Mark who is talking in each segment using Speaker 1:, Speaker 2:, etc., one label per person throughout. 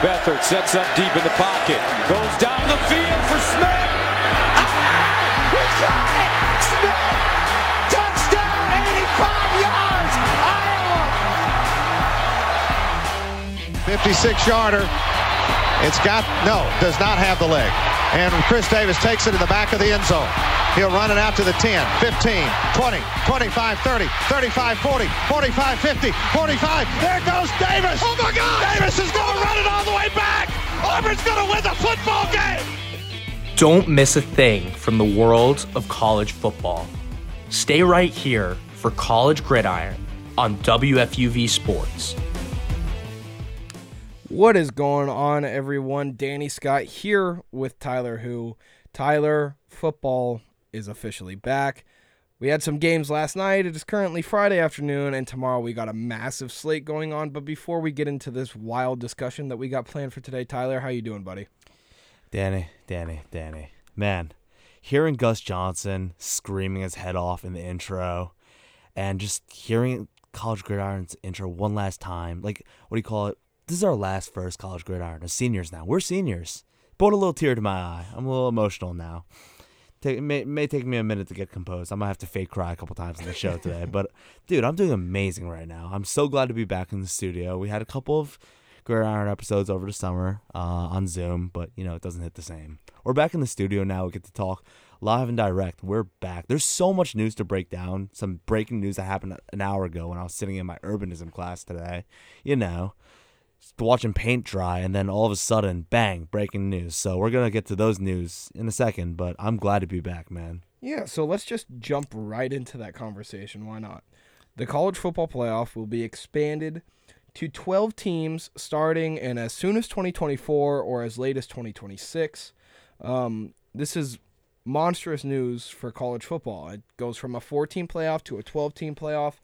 Speaker 1: Beathard sets up deep in the pocket. Goes down the field for Smith. Ah! He got it! Smith! Touchdown! 85 yards!
Speaker 2: Iowa! 56 yarder. It's got, no, does not have the leg. And Chris Davis takes it in the back of the end zone. He'll run it out to the 10, 15, 20, 25, 30, 35, 40, 45, 50, 45. There goes Davis.
Speaker 3: Oh my God!
Speaker 2: Davis is going to run it all the way back. Auburn's going to win the football game.
Speaker 4: Don't miss a thing from the world of college football. Stay right here for College Gridiron on WFUV Sports.
Speaker 5: What is going on, everyone? Danny Scott here with Tyler Who. Tyler, football is officially back. We had some games last night. It is currently Friday afternoon, and tomorrow we got a massive slate going on. But before we get into this wild discussion that we got planned for today, Tyler, how you doing, buddy?
Speaker 6: Danny, Danny, Danny. Man, hearing Gus Johnson screaming his head off in the intro and just hearing College Gridiron's intro one last time, like, what do you call it? This is our last first College Gridiron. As seniors now. We're seniors. Brought a little tear to my eye. I'm a little emotional now. Take, it may, may take me a minute to get composed. I might have to fake cry a couple times in the show today. but, dude, I'm doing amazing right now. I'm so glad to be back in the studio. We had a couple of Gridiron episodes over the summer uh, on Zoom, but, you know, it doesn't hit the same. We're back in the studio now. We get to talk live and direct. We're back. There's so much news to break down. Some breaking news that happened an hour ago when I was sitting in my urbanism class today. You know, watching paint dry, and then all of a sudden, bang, breaking news. So we're gonna get to those news in a second, but I'm glad to be back, man.
Speaker 5: Yeah, so let's just jump right into that conversation. Why not? The college football playoff will be expanded to 12 teams starting in as soon as 2024 or as late as 2026. Um, this is monstrous news for college football. It goes from a 14 playoff to a 12 team playoff.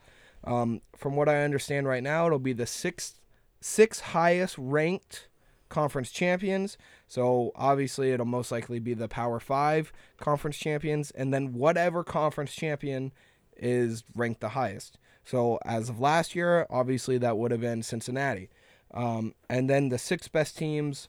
Speaker 5: Um, from what I understand right now, it'll be the sixth six highest ranked conference champions. So obviously, it'll most likely be the Power Five conference champions, and then whatever conference champion is ranked the highest. So as of last year, obviously that would have been Cincinnati, um, and then the six best teams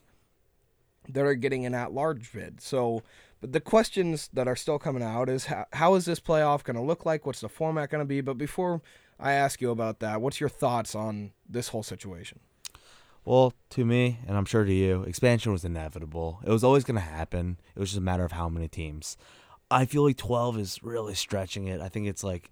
Speaker 5: that are getting an at-large bid. So, but the questions that are still coming out is how, how is this playoff going to look like? What's the format going to be? But before I ask you about that, what's your thoughts on this whole situation?
Speaker 6: Well, to me, and I'm sure to you, expansion was inevitable. It was always going to happen. It was just a matter of how many teams. I feel like 12 is really stretching it. I think it's like,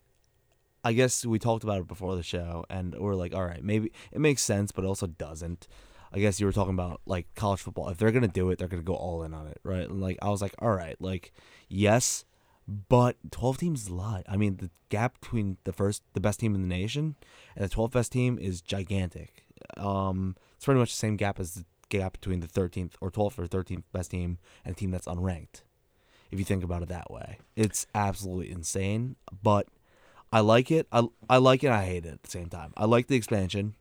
Speaker 6: I guess we talked about it before the show, and we're like, all right, maybe it makes sense, but it also doesn't. I guess you were talking about like college football. If they're gonna do it, they're gonna go all in on it, right? And like I was like, all right, like yes, but 12 teams is a lot. I mean, the gap between the first, the best team in the nation, and the 12th best team is gigantic. Um, it's pretty much the same gap as the gap between the 13th or 12th or 13th best team and a team that's unranked. If you think about it that way, it's absolutely insane. But I like it. I I like it. I hate it at the same time. I like the expansion.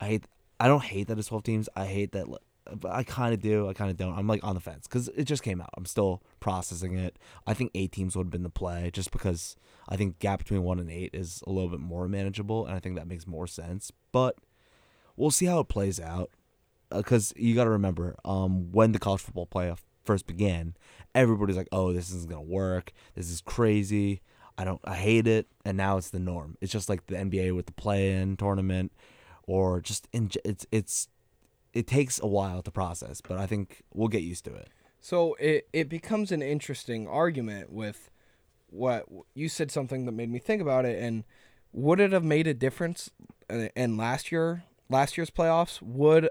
Speaker 6: I hate. I don't hate that it's 12 teams. I hate that. I kind of do. I kind of don't. I'm like on the fence because it just came out. I'm still processing it. I think eight teams would have been the play just because I think gap between one and eight is a little bit more manageable, and I think that makes more sense. But we'll see how it plays out because uh, you got to remember um, when the college football playoff first began, everybody's like, "Oh, this isn't gonna work. This is crazy. I don't. I hate it." And now it's the norm. It's just like the NBA with the play-in tournament, or just in it's it's it takes a while to process, but I think we'll get used to it.
Speaker 5: So it it becomes an interesting argument with what you said something that made me think about it and would it have made a difference uh, in last year last year's playoffs, would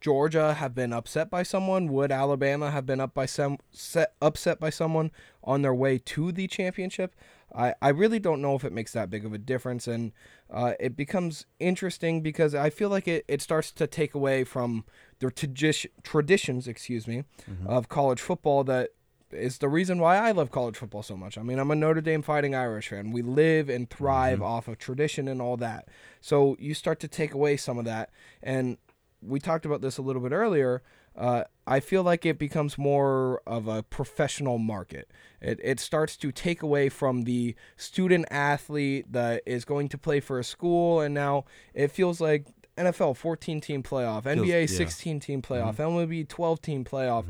Speaker 5: Georgia have been upset by someone? Would Alabama have been up by some set, upset by someone on their way to the championship? I, I really don't know if it makes that big of a difference, and uh, it becomes interesting because I feel like it, it starts to take away from the tradi- traditions, excuse me, mm-hmm. of college football that is the reason why I love college football so much. I mean, I'm a Notre Dame Fighting Irish fan. We live and thrive mm-hmm. off of tradition and all that. So you start to take away some of that. And we talked about this a little bit earlier. Uh, I feel like it becomes more of a professional market. It, it starts to take away from the student athlete that is going to play for a school, and now it feels like NFL 14 team playoff, NBA
Speaker 6: yeah. Mm-hmm.
Speaker 5: 16 team playoff, MLB 12 team playoff.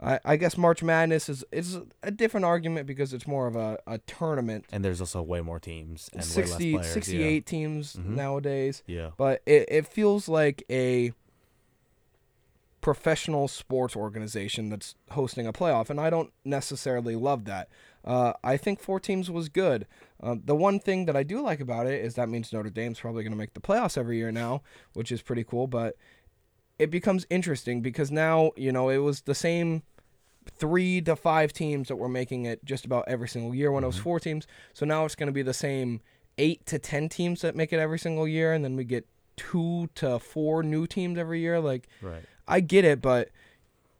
Speaker 5: I, I guess March Madness is is a different argument because it's more of a, a tournament.
Speaker 6: And there's also way more teams and
Speaker 5: 60,
Speaker 6: way less players.
Speaker 5: 68 teams nowadays.
Speaker 6: Yeah. yeah.
Speaker 5: But it, it feels like a professional sports organization that's hosting a playoff, and I don't necessarily love that. Uh, I think four teams was good. Uh, the one thing that I do like about it is that means Notre Dame's probably going to make the playoffs every year now, which is pretty cool. But it becomes interesting because now you know it was the same three to five teams that were making it just about every single year when it was four teams. So now it's going to be the same eight to ten teams that make it every single year, and then we get two to four new teams every year. Like,
Speaker 6: Right.
Speaker 5: I get it, but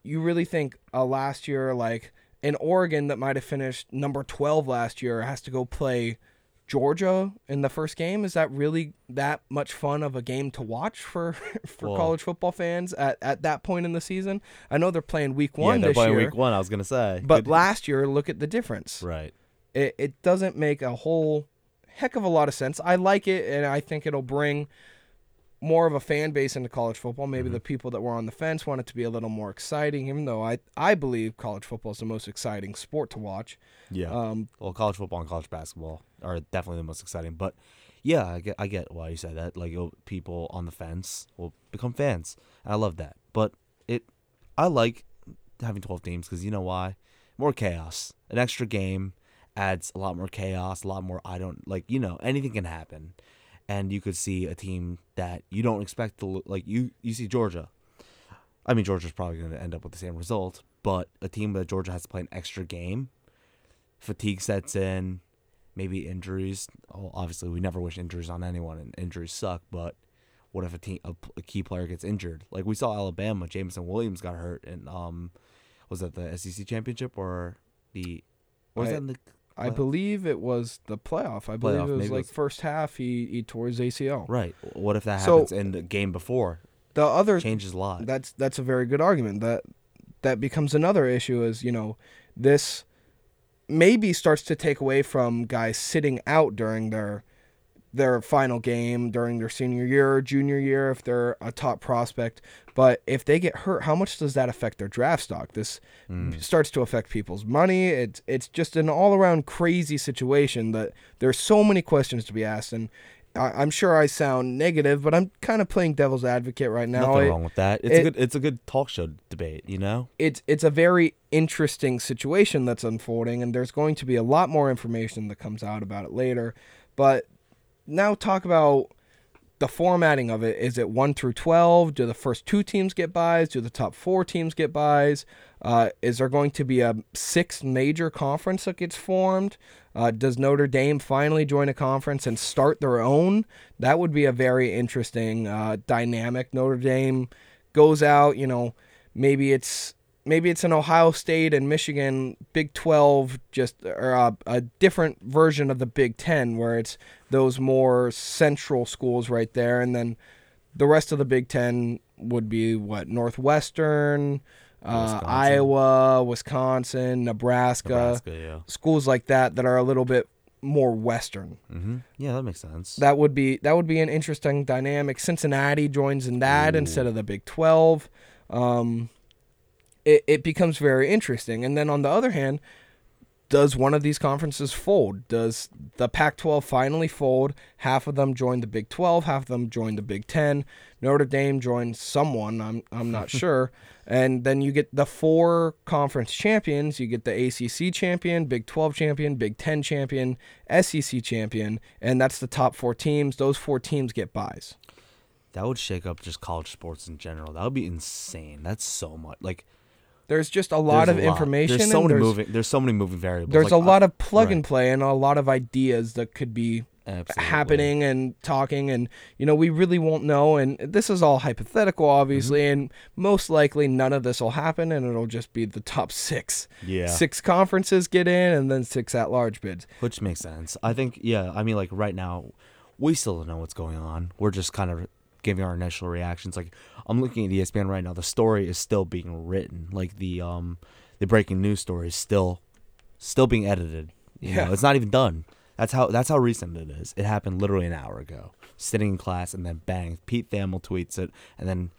Speaker 5: you really think uh, last year, like in Oregon that might have finished number 12 last year, has to go play Georgia in the first game? Is that really that much fun of a game to watch for for
Speaker 6: Well-
Speaker 5: college football fans at, at that point in the season? I know they're playing week
Speaker 6: Yeah,
Speaker 5: one
Speaker 6: they're
Speaker 5: this
Speaker 6: playing
Speaker 5: year,
Speaker 6: week one. I was gonna say,
Speaker 5: but
Speaker 6: Good-
Speaker 5: last year, look at the difference.
Speaker 6: right.
Speaker 5: It, it doesn't make a whole heck of a lot of sense. I like it, and I think it'll bring more of a fan base into college football. Maybe
Speaker 6: Mm-hmm.
Speaker 5: the people that were on the fence want it to be a little more exciting, even though I, I believe college football is the most exciting sport to watch.
Speaker 6: Yeah.
Speaker 5: Um,
Speaker 6: well, college football and college basketball are definitely the most exciting. But yeah, I get I get why you said that. Like people on the fence will become fans. And I love that. But it, I like having twelve teams because you know why? More chaos. An extra game adds a lot more chaos. A lot more. I don't like. You know, anything can happen, and you could see a team that you don't expect to lo- like. You you see Georgia. I mean, Georgia's probably going to end up with the same result, but a team that Georgia has to play an extra game fatigue sets in, maybe injuries. Oh, obviously, we never wish injuries on anyone, and injuries suck. But what if a team, a, a key player gets injured? Like we saw Alabama, Jameson Williams got hurt, and um, was that the SEC championship or the? Was
Speaker 5: I-
Speaker 6: that in the?
Speaker 5: I
Speaker 6: playoff?
Speaker 5: believe it was the playoff. I believe
Speaker 6: Playoff,
Speaker 5: it was
Speaker 6: maybe it
Speaker 5: like
Speaker 6: was-
Speaker 5: first half he, he tore his ACL.
Speaker 6: Right. What if that
Speaker 5: So-
Speaker 6: happens in the game before?
Speaker 5: The other
Speaker 6: Changes a lot.
Speaker 5: That's that's a very good argument. That that becomes another issue is, you know, this maybe starts to take away from guys sitting out during their their final game during their senior year or junior year if they're a top prospect. But if they get hurt, how much does that affect their draft stock? This hmm. starts to affect people's money. It's it's just an all around crazy situation that there's so many questions to be asked and I, I'm sure I sound negative, but I'm kind of playing devil's advocate right now.
Speaker 6: Nothing
Speaker 5: It-
Speaker 6: wrong with that. It's
Speaker 5: it-
Speaker 6: a good. It's a good talk show debate. You know.
Speaker 5: it's it's a very interesting situation that's unfolding and there's going to be a lot more information that comes out about it later but now talk about the formatting of it. Is it 1 through 12 do the first two teams get buys? Do the top four teams get buys? Uh, is there going to be a sixth major conference that gets formed? Uh, does notre dame finally join a conference and start their own? That would be a very interesting uh, dynamic. Notre dame goes out you know maybe it's maybe it's an Ohio State and Michigan Big 12 just or a, a different version of the Big 10 where it's those more central schools right there and then the rest of the Big 10 would be what Northwestern uh,
Speaker 6: Wisconsin.
Speaker 5: Iowa, Wisconsin, Nebraska,
Speaker 6: Nebraska. Yeah.
Speaker 5: schools like that that are a little bit more western.
Speaker 6: hmm Yeah, that makes sense.
Speaker 5: That would be that would be an interesting dynamic. Cincinnati joins in that instead of the Big Twelve. Um, it it becomes very interesting. And then on the other hand, does one of these conferences fold? Does the Pac-12 finally fold? Half of them join the Big 12, half of them join the Big 10. Notre Dame joins someone, I'm I'm not sure. And then you get the four conference champions. You get the ACC champion, Big 12 champion, Big 10 champion, SEC champion, and that's the top four teams. Those four teams get buys.
Speaker 6: that would shake up just college sports in general. That would be insane. That's so much. Like
Speaker 5: There's just a lot
Speaker 6: there's
Speaker 5: of
Speaker 6: a
Speaker 5: information.
Speaker 6: There's so many
Speaker 5: there's,
Speaker 6: moving. There's so many moving variables.
Speaker 5: there's
Speaker 6: Like,
Speaker 5: a lot of plug and play and a lot of ideas that could be
Speaker 6: Absolutely.
Speaker 5: happening and talking and you know we really won't know and this is all hypothetical obviously
Speaker 6: Mm-hmm.
Speaker 5: and most likely none of this will happen and it'll just be the top six
Speaker 6: Yeah.
Speaker 5: six conferences get in and then six at large bids
Speaker 6: Which makes sense. I think, yeah, I mean, like right now, we still don't know what's going on. We're just kind of giving our initial reactions. Like, I'm looking at ESPN right now. The story is still being written. Like, the, um, the breaking news story is still, still being edited. You
Speaker 5: Yeah.
Speaker 6: know, it's not even done. That's how that's how recent it is. It happened literally an hour ago. Sitting in class and then bang, Pete Thamel tweets it, and then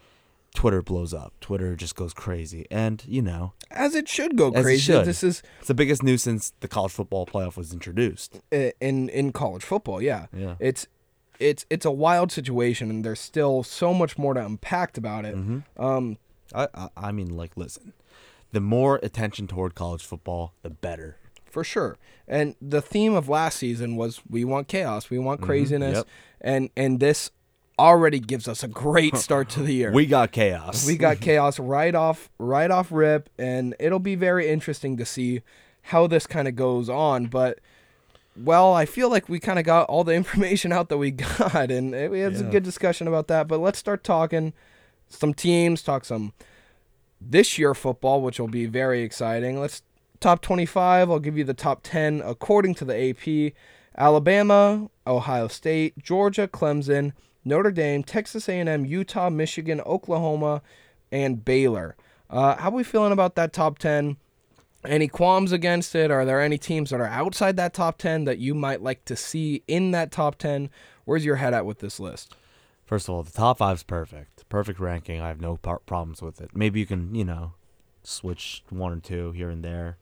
Speaker 6: Twitter blows up. Twitter just goes crazy, and you know
Speaker 5: As it should go crazy.
Speaker 6: should.
Speaker 5: This is
Speaker 6: it's the biggest news since the college football playoff was introduced.
Speaker 5: in in college football. Yeah,
Speaker 6: Yeah.
Speaker 5: It's it's it's a wild situation, and there's still so much more to unpack about it.
Speaker 6: Mm-hmm.
Speaker 5: Um,
Speaker 6: I, I I mean, like, listen, the more attention toward college football, the better.
Speaker 5: for sure. And the theme of last season was we want chaos, we want craziness,
Speaker 6: Yep.
Speaker 5: and and this already gives us a great start to the year.
Speaker 6: We got chaos.
Speaker 5: we got chaos right off right off rip, and it'll be very interesting to see how this kind of goes on. But well, I feel like we kind of got all the information out that we got, and we had a good discussion about that. But let's start talking some teams, talk some this year football, which will be very exciting. Let's top 25. I'll give you the top 10 according to the AP. Alabama, Ohio State, Georgia, Clemson, Notre Dame, Texas A&M, Utah, Michigan, Oklahoma, and Baylor. Uh, how are we feeling about that top 10? Any qualms against it? Are there any teams that are outside that top 10 that you might like to see in that top 10? Where's your head at with this list?
Speaker 6: First of all, the top five's perfect. Perfect ranking. I have no par- problems with it. Maybe you can, you know, switch one or two here and there,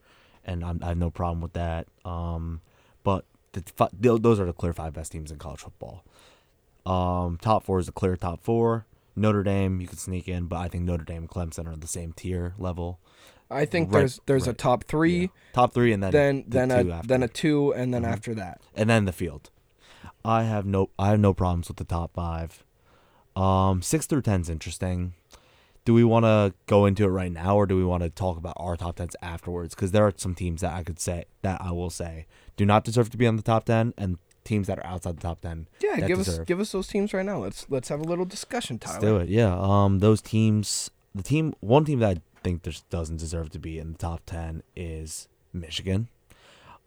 Speaker 6: and I'm, I have no problem with that. Um, but the, those are the clear five best teams in college football. Um, top four is the clear top four. Notre Dame, you can sneak in, but I think Notre Dame and Clemson are the same tier level.
Speaker 5: I think
Speaker 6: Right,
Speaker 5: there's there's a top three,
Speaker 6: Yeah. Top three, and then
Speaker 5: then
Speaker 6: the
Speaker 5: then a
Speaker 6: after. Mm-hmm.
Speaker 5: then a two, and then after that.
Speaker 6: and then the field. I have no I have no problems with the top five. Um, six through ten is interesting. Do we want to go into it right now, or do we want to talk about our top tens afterwards? Because there are some teams that I could say that I will say do not deserve to be on the top ten, and teams that are outside the top ten.
Speaker 5: Yeah, give us give us those teams right now. Let's let's have a little discussion, Tyler.
Speaker 6: Let's do it. Yeah. Um, those teams. The team. One team that I think just doesn't deserve to be in the top ten is Michigan.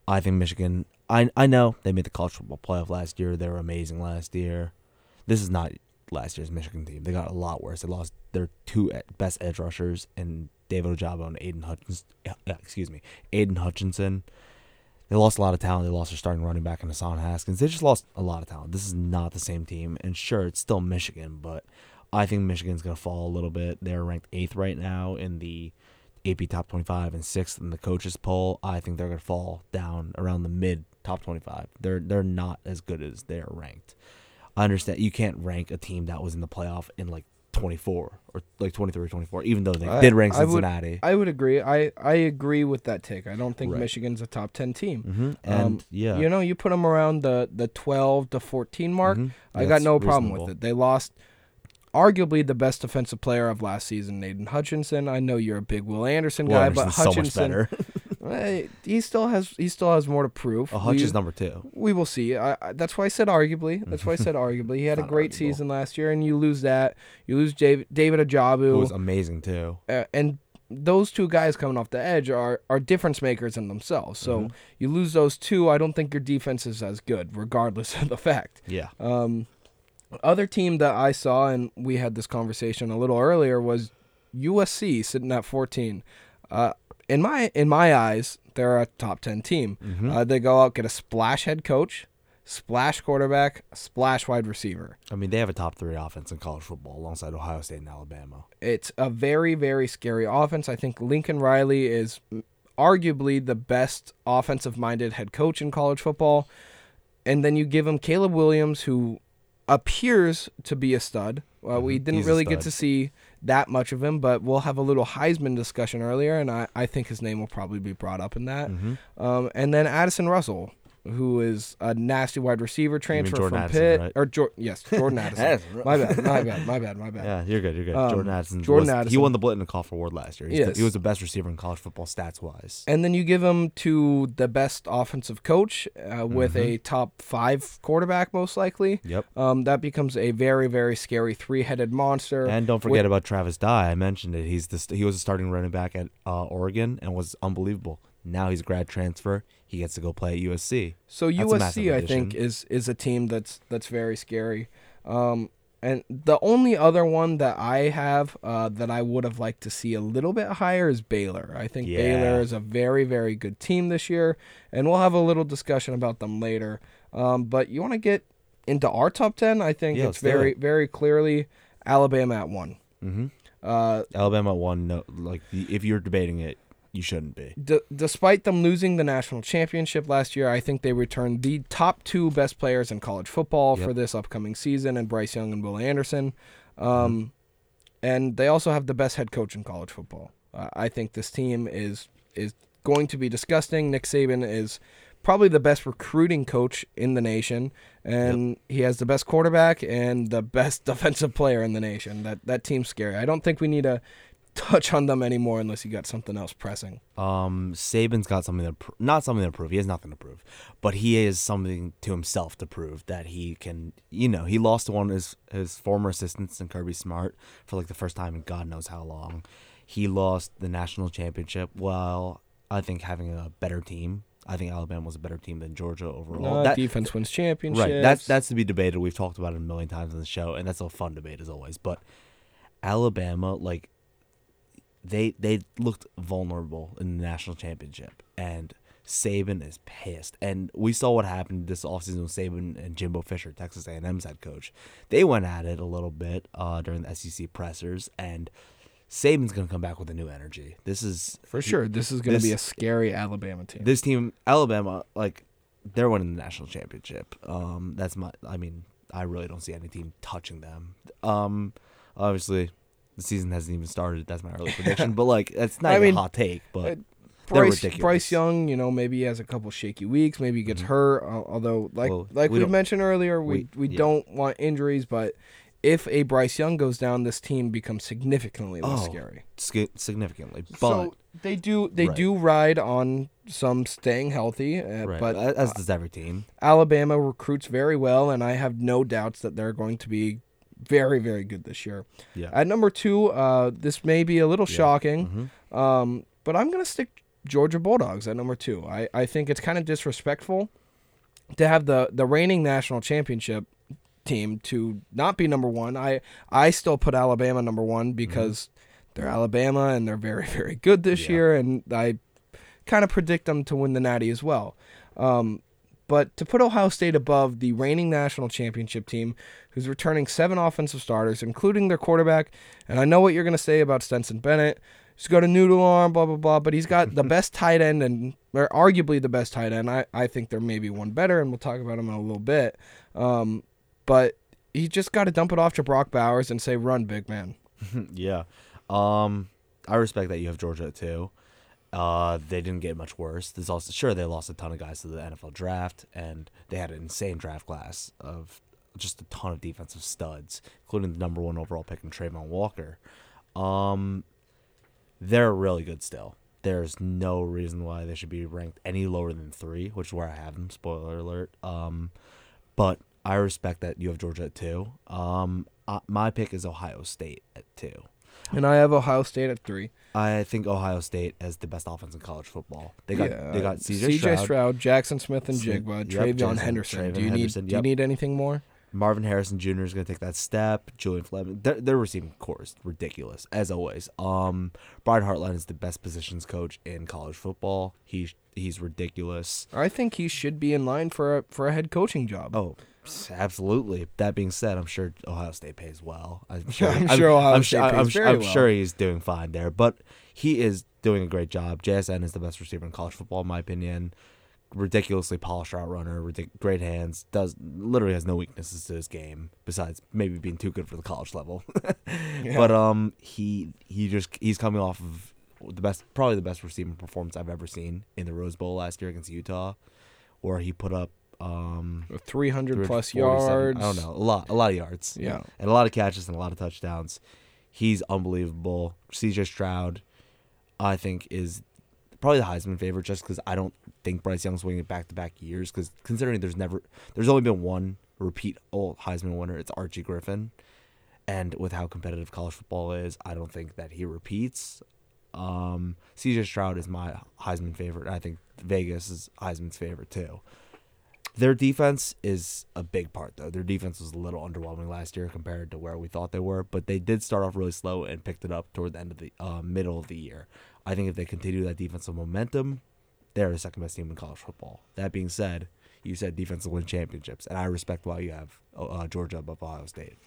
Speaker 6: I think Michigan. I I know they made the college football playoff last year. They were amazing last year. This is not last year's Michigan team. They got a lot worse. They lost their two best edge rushers and David Ojabo and Aidan Hutchins. yeah, Excuse me, Aidan Hutchinson. They lost a lot of talent. They lost their starting running back in Hassan Haskins. They just lost a lot of talent. This is not the same team. And sure, it's still Michigan, but I think Michigan's going to fall a little bit. They're ranked eighth right now in the AP top 25 and sixth in the coaches poll. I think they're going to fall down around the mid top 25. They're they're not as good as they're ranked. I understand you can't rank a team that was in the playoff in like 24 or like 23 or 24, even though they
Speaker 5: I-
Speaker 6: did rank
Speaker 5: I would-
Speaker 6: Cincinnati.
Speaker 5: I would agree. I, I agree with that take. I don't think
Speaker 6: Right.
Speaker 5: Michigan's a top ten team.
Speaker 6: hmm And
Speaker 5: Um,
Speaker 6: yeah,
Speaker 5: You know, you put them around the the twelve to fourteen mark.
Speaker 6: Mhm.
Speaker 5: I got no problem with it. They lost arguably the best defensive player of last season, Nathan Hutchinson. I know you're a big Will Anderson
Speaker 6: Will
Speaker 5: guy, but
Speaker 6: so
Speaker 5: Hutchinson,
Speaker 6: better.
Speaker 5: eh, he still has he still has more to prove.
Speaker 6: Oh, Hutch
Speaker 5: We-
Speaker 6: is number two.
Speaker 5: We will see. I, I, that's why I said arguably. That's why I said arguably. He had a great
Speaker 6: arguable.
Speaker 5: season last year, and you lose that. You lose David, David
Speaker 6: Who was amazing too.
Speaker 5: uh, and those two guys coming off the edge are are difference makers in themselves. So
Speaker 6: Mm-hmm.
Speaker 5: you lose those two. I don't think your defense is as good, regardless of the fact.
Speaker 6: Yeah.
Speaker 5: Um, other team that I saw, and we had this conversation a little earlier, was USC sitting at 14. Uh, in my in my eyes, they're a top 10 team.
Speaker 6: Mm-hmm.
Speaker 5: Uh, they go out get a splash head coach, splash quarterback, splash wide receiver.
Speaker 6: I mean, they have a top three offense in college football alongside Ohio State and Alabama.
Speaker 5: It's a very very scary offense. I think Lincoln Riley is arguably the best offensive minded head coach in college football. And then you give him Caleb Williams, who appears to be a stud. Well, we
Speaker 6: Mhm.
Speaker 5: didn't
Speaker 6: He's a
Speaker 5: really get to see that much of him, but we'll have a little Heisman discussion earlier, and I, I think his name will probably be brought up in that.
Speaker 6: Mm-hmm.
Speaker 5: Um, and then Addison Russell, who is a nasty wide receiver transfer from
Speaker 6: Addison,
Speaker 5: Pitt,
Speaker 6: right?
Speaker 5: or Jor- yes, Jordan Addison. My bad, my bad, my bad, my bad.
Speaker 6: Yeah, you're good. You're good.
Speaker 5: Um,
Speaker 6: Jordan Addison.
Speaker 5: Jordan
Speaker 6: was, He
Speaker 5: Addison.
Speaker 6: won the Biletnikoff Award last year. He's the-
Speaker 5: Yes.
Speaker 6: he was the best receiver in college football stats wise.
Speaker 5: And then you give him to the best offensive coach uh, with
Speaker 6: Mm-hmm.
Speaker 5: a top five quarterback, most likely.
Speaker 6: Yep.
Speaker 5: Um, that becomes a very, very scary three-headed monster.
Speaker 6: And don't
Speaker 5: with-
Speaker 6: forget about Travis Dye. I mentioned it. He's the st- he was a starting running back at uh, Oregon and was unbelievable. Now he's a grad transfer. He gets to go play at USC.
Speaker 5: So
Speaker 6: That's
Speaker 5: USC, I think, is is a team that's that's very scary. Um, And the only other one that I have uh, that I would have liked to see a little bit higher is Baylor. I think
Speaker 6: Yeah.
Speaker 5: Baylor is a very, very good team this year, and we'll have a little discussion about them later. Um, but you want to get into our top 10? I think
Speaker 6: Yeah,
Speaker 5: it's very,
Speaker 6: it.
Speaker 5: very clearly Alabama at one.
Speaker 6: Mm-hmm.
Speaker 5: Uh,
Speaker 6: Alabama one, No, like the- if you're debating it, you shouldn't be.
Speaker 5: D- despite them losing the national championship last year, I think they returned the top two best players in college football for this upcoming season, and Bryce Young and Will Anderson. Um,
Speaker 6: Mm-hmm.
Speaker 5: And they also have the best head coach in college football. Uh, I think this team is is going to be disgusting. Nick Saban is probably the best recruiting coach in the nation, and he has the best quarterback and the best defensive player in the nation. That that team's scary. I don't think we need to touch on them anymore unless you got something else pressing.
Speaker 6: Um, Saban's got something to pr- not something to prove. He has nothing to prove, but he has something to himself to prove that he can. You know, he lost to one of his his former assistants in Kirby Smart for like the first time in God knows how long. He lost the national championship while I think having a better team. I think Alabama was a better team than Georgia overall.
Speaker 5: Uh,
Speaker 6: That-
Speaker 5: defense wins championships.
Speaker 6: Right. That's that's to be debated. We've talked about it a million times on the show, and that's a fun debate as always. But Alabama, like they they looked vulnerable in the national championship, and Saban is pissed. And we saw what happened this offseason with Saban and Jimbo Fisher, Texas A&M's head coach. They went at it a little bit uh, during the SEC pressers, and Saban's gonna come back with a new energy. This is
Speaker 5: for sure. This is going to be a scary Alabama team.
Speaker 6: this team, Alabama, like they're winning the national championship. Um, that's my. I mean, I really don't see any team touching them. Um, obviously, the season hasn't even started. That's my early prediction. but like, that's not
Speaker 5: I
Speaker 6: even
Speaker 5: mean,
Speaker 6: a hot take. But
Speaker 5: uh, Bryce,
Speaker 6: ridiculous.
Speaker 5: Bryce Young, you know, maybe he has a couple shaky weeks. Maybe he gets hurt. Although, like
Speaker 6: Well,
Speaker 5: like
Speaker 6: we
Speaker 5: we, mentioned earlier, we
Speaker 6: we-
Speaker 5: we,
Speaker 6: yeah.
Speaker 5: don't want injuries. But if a Bryce Young goes down, this team becomes significantly less
Speaker 6: Oh,
Speaker 5: scary.
Speaker 6: Significantly. But
Speaker 5: so they do they
Speaker 6: Right.
Speaker 5: do ride on some staying healthy, uh,
Speaker 6: right,
Speaker 5: but
Speaker 6: as does every team.
Speaker 5: Alabama recruits very well, and I have no doubts that they're going to be very, very good this year.
Speaker 6: Yeah.
Speaker 5: At number two, uh, this may be a little shocking,
Speaker 6: Mm-hmm.
Speaker 5: um, but I'm going to stick Georgia Bulldogs at number two. I, I think it's kind of disrespectful to have the, the reigning national championship team to not be number one. I, I still put Alabama number one because they're Alabama and they're very, very good this
Speaker 6: Mm-hmm. Yeah.
Speaker 5: year, and I kind of predict them to win the Natty as well. Um, but to put Ohio State above the reigning national championship team, who's returning seven offensive starters, including their quarterback, and I know what you're going to say about Stetson Bennett. He's got a noodle arm, blah blah blah, but he's got the best tight end and or arguably the best tight end. I, I think there may be one better, and we'll talk about him in a little bit. Um, but he just got to dump it off to Brock Bowers and say, "Run, big man."
Speaker 6: yeah. Um, I respect that you have Georgia two. Uh, they didn't get much worse. There's also sure they lost a ton of guys to the NFL draft, and they had an insane draft class of just a ton of defensive studs, including the number one overall pick in Travon Walker. Um, they're really good still. There's no reason why they should be ranked any lower than three, which is where I have them. Spoiler alert. Um, but I respect that you have Georgia at two. Um, uh, my pick is Ohio State at two.
Speaker 5: And I have Ohio State at three.
Speaker 6: I think Ohio State has the best offense in college football. They got
Speaker 5: Yeah,
Speaker 6: they got CJ, Stroud, Jaxon
Speaker 5: Smith-Njigba,
Speaker 6: yep, TreVeyon
Speaker 5: Henderson.
Speaker 6: TreVeyon
Speaker 5: do you
Speaker 6: Henderson,
Speaker 5: need Do you need anything more?
Speaker 6: Marvin Harrison Jr. is going to take that step. Julian Fleming, their, their receiving corps is ridiculous as always. Um, Brian Hartline is the best positions coach in college football. He's he's ridiculous.
Speaker 5: I think he should be in line for a for a head coaching job.
Speaker 6: Oh, absolutely. That being said, I'm sure Ohio State pays well. I'm sure.
Speaker 5: I'm sure Ohio
Speaker 6: I'm
Speaker 5: State
Speaker 6: sure,
Speaker 5: pays
Speaker 6: I'm,
Speaker 5: very
Speaker 6: I'm
Speaker 5: well.
Speaker 6: sure he's doing fine there, but he is doing a great job. JSN is the best receiver in college football, in my opinion. Ridiculously polished route runner, ridic- great hands. Does literally has no weaknesses to his game besides maybe being too good for the college level. But um, he he just he's coming off of the best, probably the best receiving performance I've ever seen in the Rose Bowl last year against Utah, where he put up um
Speaker 5: 300 plus yards.
Speaker 6: I don't know, a lot, a lot of yards.
Speaker 5: Yeah.
Speaker 6: and a lot of catches and a lot of touchdowns. He's unbelievable. C.J. Stroud, I think, is probably the Heisman favorite just because I don't think Bryce Young's winning it back to back years. Because considering there's never, there's only been one repeat old Heisman winner. It's Archie Griffin, and with how competitive college football is, I don't think that he repeats. Um, C.J. Stroud is my Heisman favorite. I think Vegas is Heisman's favorite too. Their defense is a big part, though. Their defense was a little underwhelming last year compared to where we thought they were, but they did start off really slow and picked it up toward the end of the uh, middle of the year. I think if they continue that defensive momentum, they're the second best team in college football. That being said, you said defense will win championships, and I respect why you have uh, Georgia above Ohio State.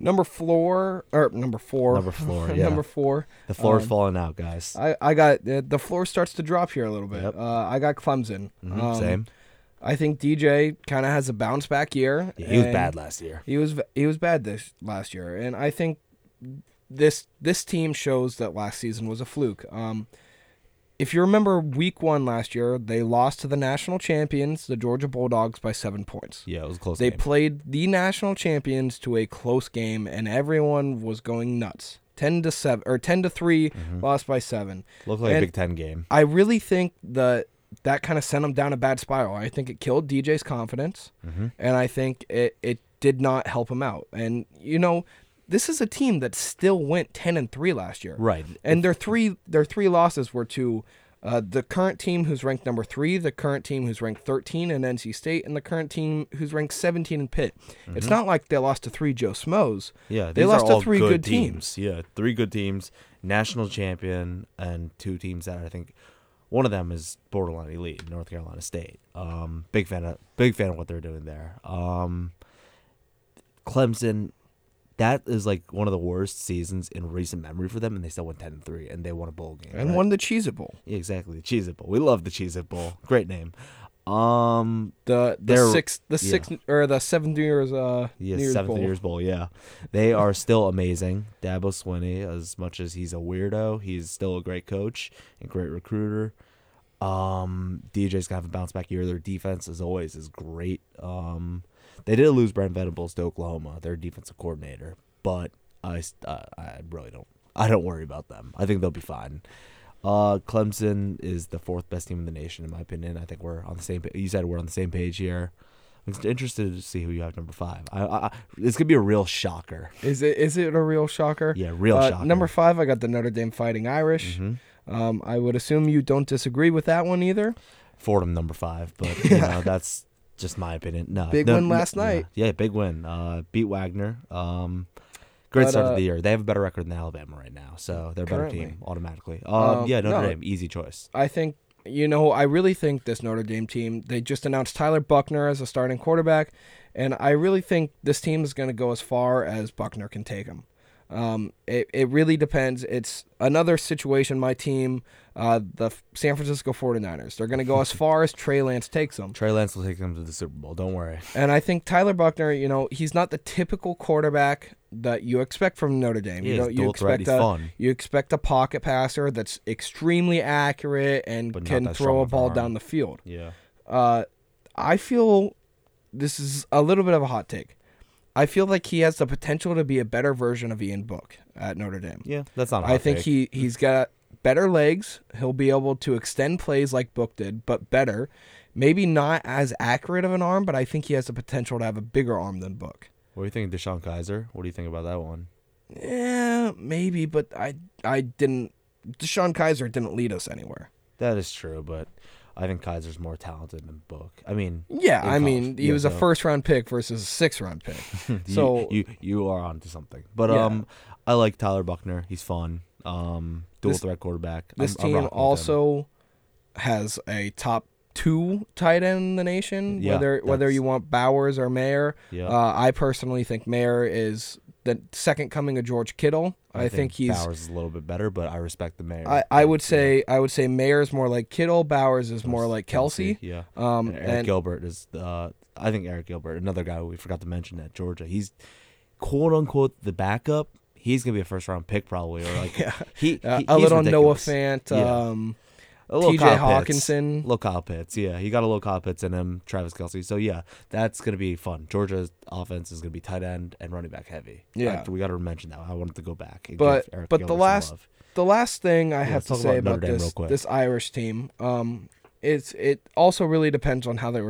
Speaker 5: Number four or number four.
Speaker 6: Number four, yeah.
Speaker 5: number four.
Speaker 6: The floor is
Speaker 5: Um,
Speaker 6: falling out, guys.
Speaker 5: I, I got the the floor starts to drop here a little bit.
Speaker 6: Yep.
Speaker 5: Uh, I got Clemson.
Speaker 6: Mhm,
Speaker 5: Um,
Speaker 6: Same.
Speaker 5: I think DJ kind of has a bounce back year.
Speaker 6: Yeah, he was bad last year.
Speaker 5: He was he was bad this last year, and I think this this team shows that last season was a fluke. Um, if you remember Week One last year, they lost to the national champions, the Georgia Bulldogs, by seven points.
Speaker 6: Yeah, it was close.
Speaker 5: They
Speaker 6: game.
Speaker 5: played the national champions to a close game, and everyone was going nuts. Ten to seven or ten to 3
Speaker 6: Mm-hmm.
Speaker 5: lost by seven.
Speaker 6: Looked like a Big Ten game.
Speaker 5: I really think that that kind of sent him down a bad spiral. I think it killed DJ's confidence,
Speaker 6: Mm-hmm.
Speaker 5: and I think it, it did not help him out. And you know, this is a team that still went ten and three last year,
Speaker 6: Right.
Speaker 5: And their three their three losses were to uh, the current team who's ranked number three, the current team who's ranked 13 in NC State, and the current team who's ranked 17 in Pitt. It's not like they lost to three Joe.
Speaker 6: Mm-hmm. Yeah,
Speaker 5: they lost to three good teams.
Speaker 6: Yeah, three good teams, national champion, and two teams that I think one of them is borderline elite, North Carolina State. Um, big fan of big fan of what they're doing there. Um, Clemson, that is like one of the worst seasons in recent memory for them, and they still went ten and three, and they won a bowl game.
Speaker 5: And
Speaker 6: right?
Speaker 5: won the Cheez It Bowl.
Speaker 6: Yeah, exactly the Cheez It Bowl. We love the Cheez It Bowl. Great name. Um,
Speaker 5: The the sixth the
Speaker 6: yeah.
Speaker 5: or the seventh years uh
Speaker 6: Yeah,
Speaker 5: New Year's
Speaker 6: seventh
Speaker 5: Bowl.
Speaker 6: years bowl. Yeah, they are still amazing. Dabo Swinney, as much as he's a weirdo, he's still a great coach and great recruiter. Um, DJ's gonna have a bounce back year. Their defense, as always, is great. Um, they did lose Brent Venables to Oklahoma, their defensive coordinator, but I, uh, I really don't. I don't worry about them. I think they'll be fine. Uh, Clemson is the fourth best team in the nation, in my opinion. I think we're on the same. pa- You said we're on the same page here. I'm interested to see who you have number five. I, I, it's gonna be a real shocker.
Speaker 5: Is it is it a real shocker?
Speaker 6: Yeah, real
Speaker 5: Uh,
Speaker 6: shocker.
Speaker 5: Number five, I got the Notre Dame Fighting Irish.
Speaker 6: Mhm.
Speaker 5: Um, I would assume you don't disagree with that one either.
Speaker 6: Fordham number five, but you know that's just my opinion. No,
Speaker 5: Big
Speaker 6: no,
Speaker 5: win
Speaker 6: no-
Speaker 5: last
Speaker 6: yeah.
Speaker 5: night.
Speaker 6: Yeah, big win. Uh, beat Wagner. Um, great
Speaker 5: But,
Speaker 6: start
Speaker 5: uh,
Speaker 6: of the year. They have a better record than Alabama right now, so they're a better
Speaker 5: Currently.
Speaker 6: team automatically. Um,
Speaker 5: Um,
Speaker 6: yeah, Notre
Speaker 5: no.
Speaker 6: Dame, easy choice.
Speaker 5: I think you know. I really think this Notre Dame team. They just announced Tyler Buchner as a starting quarterback, and I really think this team is going to go as far as Buchner can take them. Um, it, it really depends. It's another situation. My team, uh, the San Francisco 49ers, they're going to go as far as Trey Lance takes them.
Speaker 6: Trey Lance will take them to the Super Bowl. Don't worry.
Speaker 5: And I think Tyler Buchner, you know, he's not the typical quarterback that you expect from Notre Dame.
Speaker 6: He
Speaker 5: you know, you
Speaker 6: dual threat,
Speaker 5: expect
Speaker 6: he's
Speaker 5: a
Speaker 6: fun.
Speaker 5: you expect a pocket passer that's extremely accurate and
Speaker 6: But
Speaker 5: can throw a ball down the field.
Speaker 6: Yeah.
Speaker 5: Uh, I feel this is a little bit of a hot take. I feel like he has the potential to be a better version of Ian Book at Notre Dame.
Speaker 6: Yeah, that's not.
Speaker 5: I think
Speaker 6: take.
Speaker 5: he he's got better legs. He'll be able to extend plays like Book did, but better. Maybe not as accurate of an arm, but I think he has the potential to have a bigger arm than Book.
Speaker 6: What do you think of DeShone Kizer? What do you think about that one?
Speaker 5: Yeah, maybe, but I I didn't. DeShone Kizer didn't lead us anywhere.
Speaker 6: That is true, but I think Kizer's more talented than Book. I mean,
Speaker 5: Yeah, I mean, he
Speaker 6: Yeah,
Speaker 5: was a first round pick versus a six round pick. so
Speaker 6: you, you are onto something. But
Speaker 5: Yeah.
Speaker 6: um, I like Tyler Buchner. He's fun. Um, dual
Speaker 5: This-
Speaker 6: threat quarterback.
Speaker 5: this
Speaker 6: I'm- I'm
Speaker 5: team
Speaker 6: him.
Speaker 5: also has a top two tight end in the nation.
Speaker 6: Yeah,
Speaker 5: whether whether you want Bowers or Mayer.
Speaker 6: Yeah.
Speaker 5: Uh, I personally think Mayer is the second coming of George Kittle. I, think, he's.
Speaker 6: Bowers is a little bit better, but I respect the mayor.
Speaker 5: I, I would say I would say Mayer is more like Kittle. Bowers is more like Kelce.
Speaker 6: Yeah.
Speaker 5: Um,
Speaker 6: And Arik
Speaker 5: and
Speaker 6: Gilbert is uh, I think Arik Gilbert, another guy we forgot to mention at Georgia. He's quote unquote the backup. He's gonna be a first round pick probably, or like
Speaker 5: Yeah.
Speaker 6: he,
Speaker 5: uh,
Speaker 6: he-
Speaker 5: a
Speaker 6: he's
Speaker 5: little Noah
Speaker 6: ridiculous.
Speaker 5: Fant.
Speaker 6: Yeah.
Speaker 5: Um,
Speaker 6: A little
Speaker 5: TJ
Speaker 6: Kyle Pitts.
Speaker 5: Hockenson.
Speaker 6: little Kyle Pitts. Yeah, he got a little Kyle Pitts in him. Travis Kelce. So yeah, that's gonna be fun. Georgia's offense is gonna be tight end and running back heavy.
Speaker 5: Yeah.
Speaker 6: I- we got to mention that. I wanted to go back.
Speaker 5: But but the last
Speaker 6: love.
Speaker 5: the last thing I have to say
Speaker 6: about
Speaker 5: about this this Irish team, um, it's it also really depends on how they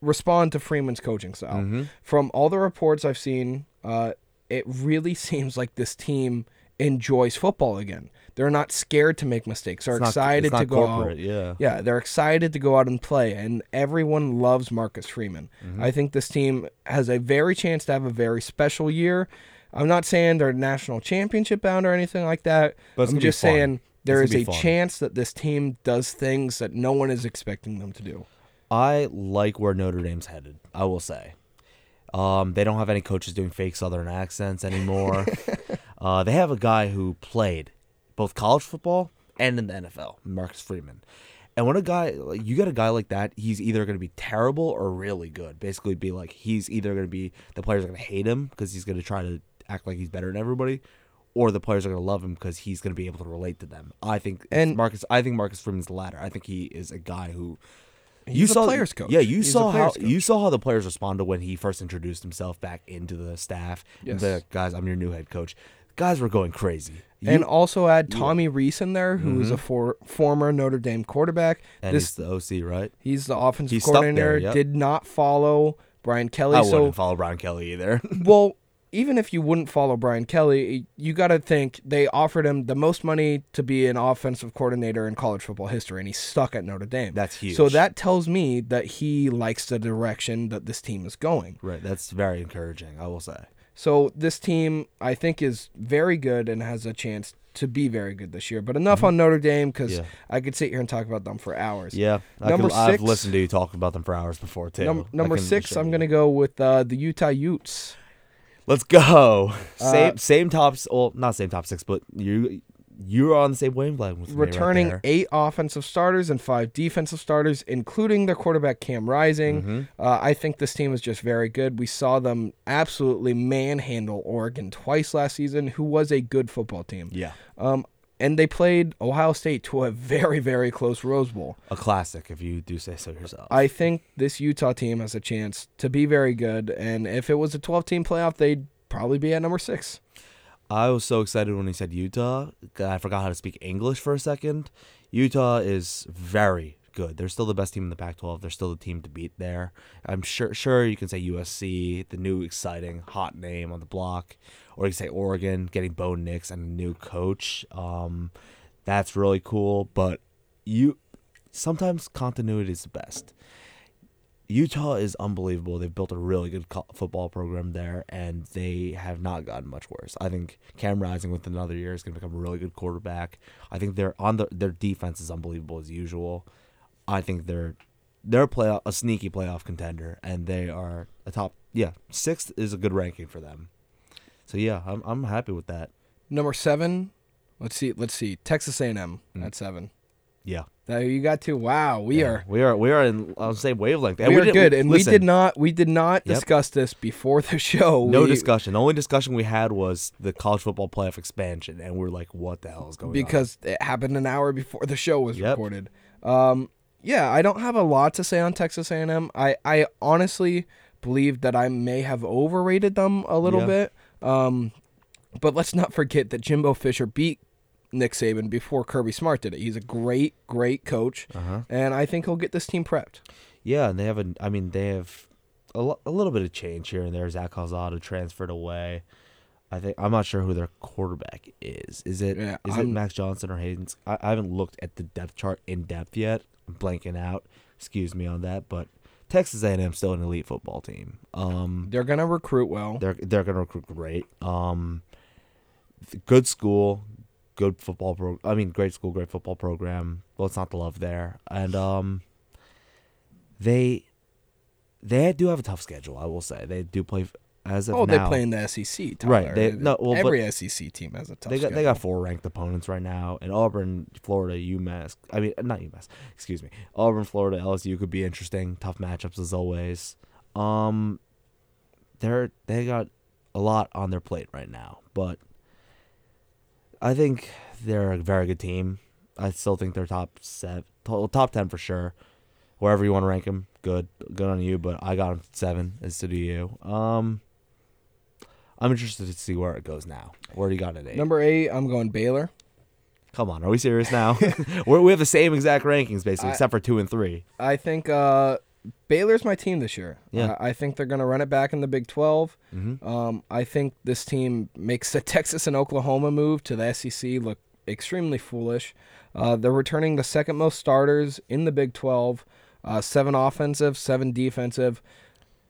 Speaker 5: respond to Freeman's coaching style.
Speaker 6: Mhm.
Speaker 5: From all the reports I've seen, uh, it really seems like this team enjoys football again. They're not scared to make mistakes. They're
Speaker 6: It's
Speaker 5: excited
Speaker 6: not
Speaker 5: to go
Speaker 6: corporate,
Speaker 5: out.
Speaker 6: yeah.
Speaker 5: Yeah, they're excited to go out and play, and everyone loves Marcus Freeman.
Speaker 6: Mm-hmm.
Speaker 5: I think this team has a very chance to have a very special year. I'm not saying they're national championship bound or anything like that.
Speaker 6: But
Speaker 5: I'm just saying there is a
Speaker 6: fun.
Speaker 5: chance that this team does things that no one is expecting them to do.
Speaker 6: I like where Notre Dame's headed. I will say. Um, they don't have any coaches doing fake Southern accents anymore. uh, they have a guy who played both college football and in the NFL, Marcus Freeman. And when a guy, like, you get a guy like that, he's either going to be terrible or really good. Basically, be like he's either going to be the players are going to hate him because he's going to try to act like he's better than everybody, or the players are going to love him because he's going to be able to relate to them. I think
Speaker 5: And-
Speaker 6: Marcus, I think Marcus Freeman's the latter. I think he is a guy who you
Speaker 5: a
Speaker 6: saw
Speaker 5: players coach.
Speaker 6: Yeah, you
Speaker 5: He's
Speaker 6: saw how
Speaker 5: coach.
Speaker 6: you saw how the players responded when he first introduced himself back into the staff.
Speaker 5: Yes.
Speaker 6: The guys, I'm your new head coach. Guys were going crazy.
Speaker 5: And also add Tommy Rees in there, who is a for, former Notre Dame quarterback.
Speaker 6: Mm-hmm. and
Speaker 5: this
Speaker 6: he's the OC, right?
Speaker 5: he's the offensive
Speaker 6: He's stuck there,
Speaker 5: coordinator.
Speaker 6: yep.
Speaker 5: Did not follow Brian Kelly.
Speaker 6: I
Speaker 5: so
Speaker 6: wouldn't follow Brian Kelly either.
Speaker 5: well, even if you wouldn't follow Brian Kelly, you got to think they offered him the most money to be an offensive coordinator in college football history, and he's stuck at Notre Dame.
Speaker 6: That's huge.
Speaker 5: So that tells me that he likes the direction that this team is going.
Speaker 6: right, that's very encouraging. I will say.
Speaker 5: So this team, I think, is very good and has a chance to be very good this year. But enough on Notre Dame because
Speaker 6: Mm-hmm. Yeah.
Speaker 5: I could sit here and talk about them for hours.
Speaker 6: Yeah, I
Speaker 5: Number
Speaker 6: I've
Speaker 5: six-
Speaker 6: listened to you talk about them for hours before too.
Speaker 5: Num- number six, I'm going to go with uh, the Utah Utes.
Speaker 6: Let's go.
Speaker 5: Uh,
Speaker 6: Same same tops. Well, not same top six, but you you're on the same wavelength with right
Speaker 5: returning
Speaker 6: there.
Speaker 5: eight offensive starters and five defensive starters, including their quarterback Cam Rising.
Speaker 6: Mm-hmm.
Speaker 5: Uh, I think this team is just very good. We saw them absolutely manhandle Oregon twice last season, who was a good football team.
Speaker 6: Yeah,
Speaker 5: Um, and they played Ohio State to a very, very close Rose Bowl.
Speaker 6: a classic if you do say so yourself.
Speaker 5: I think this Utah team has a chance to be very good, and if it was a 12 team playoff, they'd probably be at number six.
Speaker 6: I was so excited when he said Utah. I forgot how to speak English for a second. Utah is very good. They're still the best team in the Pac-12. They're still the team to beat there. I'm sure sure you can say USC, the new exciting hot name on the block, or you can say Oregon getting Bo Nix and a new coach. Um, that's really cool. But you sometimes continuity is the best. Utah is unbelievable. They've built a really good co- football program there, and they have not gotten much worse. I think Cam Rising with another year is going to become a really good quarterback. I think they're on the their defense is unbelievable as usual. I think they're they're a play a sneaky playoff contender, and they are a top yeah sixth is a good ranking for them. So yeah, I'm I'm happy with that.
Speaker 5: Number seven, let's see, let's see, Texas A&M
Speaker 6: Mm.
Speaker 5: at seven.
Speaker 6: Yeah,
Speaker 5: you got to. Wow, we
Speaker 6: Yeah.
Speaker 5: are
Speaker 6: we are we are in on the same wavelength.
Speaker 5: we,
Speaker 6: And
Speaker 5: are good, and we did not we did not
Speaker 6: Yep.
Speaker 5: discuss this before the show.
Speaker 6: No
Speaker 5: We-
Speaker 6: discussion. The only discussion we had was the college football playoff expansion, and we're like, "What the hell is going on?"
Speaker 5: because it happened an hour before the show was
Speaker 6: Yep.
Speaker 5: recorded. Um, yeah, I don't have a lot to say on Texas A&M. I I honestly believe that I may have overrated them a little
Speaker 6: Yeah.
Speaker 5: bit. Um, but let's not forget that Jimbo Fisher beat Nick Saban before Kirby Smart did it. He's a great, great coach,
Speaker 6: Uh-huh.
Speaker 5: and I think he'll get this team prepped.
Speaker 6: Yeah, and they have a. I mean, they have a, lo- a little bit of change here and there. Zach Calzada transferred away. I think I'm not sure who their quarterback is. Is it is
Speaker 5: Yeah,
Speaker 6: it
Speaker 5: I'm-
Speaker 6: Max Johnson or Hayden's? I, I haven't looked at the depth chart in depth yet. I'm blanking out. Excuse me on that, but Texas A&M still an elite football team. Um,
Speaker 5: They're gonna recruit well.
Speaker 6: they're they're gonna recruit great. Um, good school, good football pro. I mean, great school, great football program. Well, it's not the love there, and um, they they do have a tough schedule. I will say they do play as of
Speaker 5: Oh, they play in the SEC.
Speaker 6: Right, they- no, well,
Speaker 5: every SEC team has a tough.
Speaker 6: They got they got four ranked opponents right now, and Auburn, Florida, UMass. I mean, not UMass. Excuse me. Auburn, Florida, LSU could be interesting. Tough matchups as always. Um, they're they got a lot on their plate right now, but I think they're a very good team. I still think they're top seven, top ten for sure. Wherever you want to rank them, good, good on you. But I got them seven, as to do you. Um, I'm interested to see where it goes now. Where do you got it? Eight?
Speaker 5: Number eight, I'm going Baylor.
Speaker 6: Come on, are we serious now? We're, we have the same exact rankings basically,
Speaker 5: I-
Speaker 6: except for two and three.
Speaker 5: I think uh, Baylor's my team this year.
Speaker 6: Yeah.
Speaker 5: Uh, I think they're going to run it back in the Big 12.
Speaker 6: Mhm.
Speaker 5: Um, I think this team makes the Texas and Oklahoma move to the SEC look extremely foolish. Uh, they're returning the second most starters in the Big 12, uh, seven offensive, seven defensive.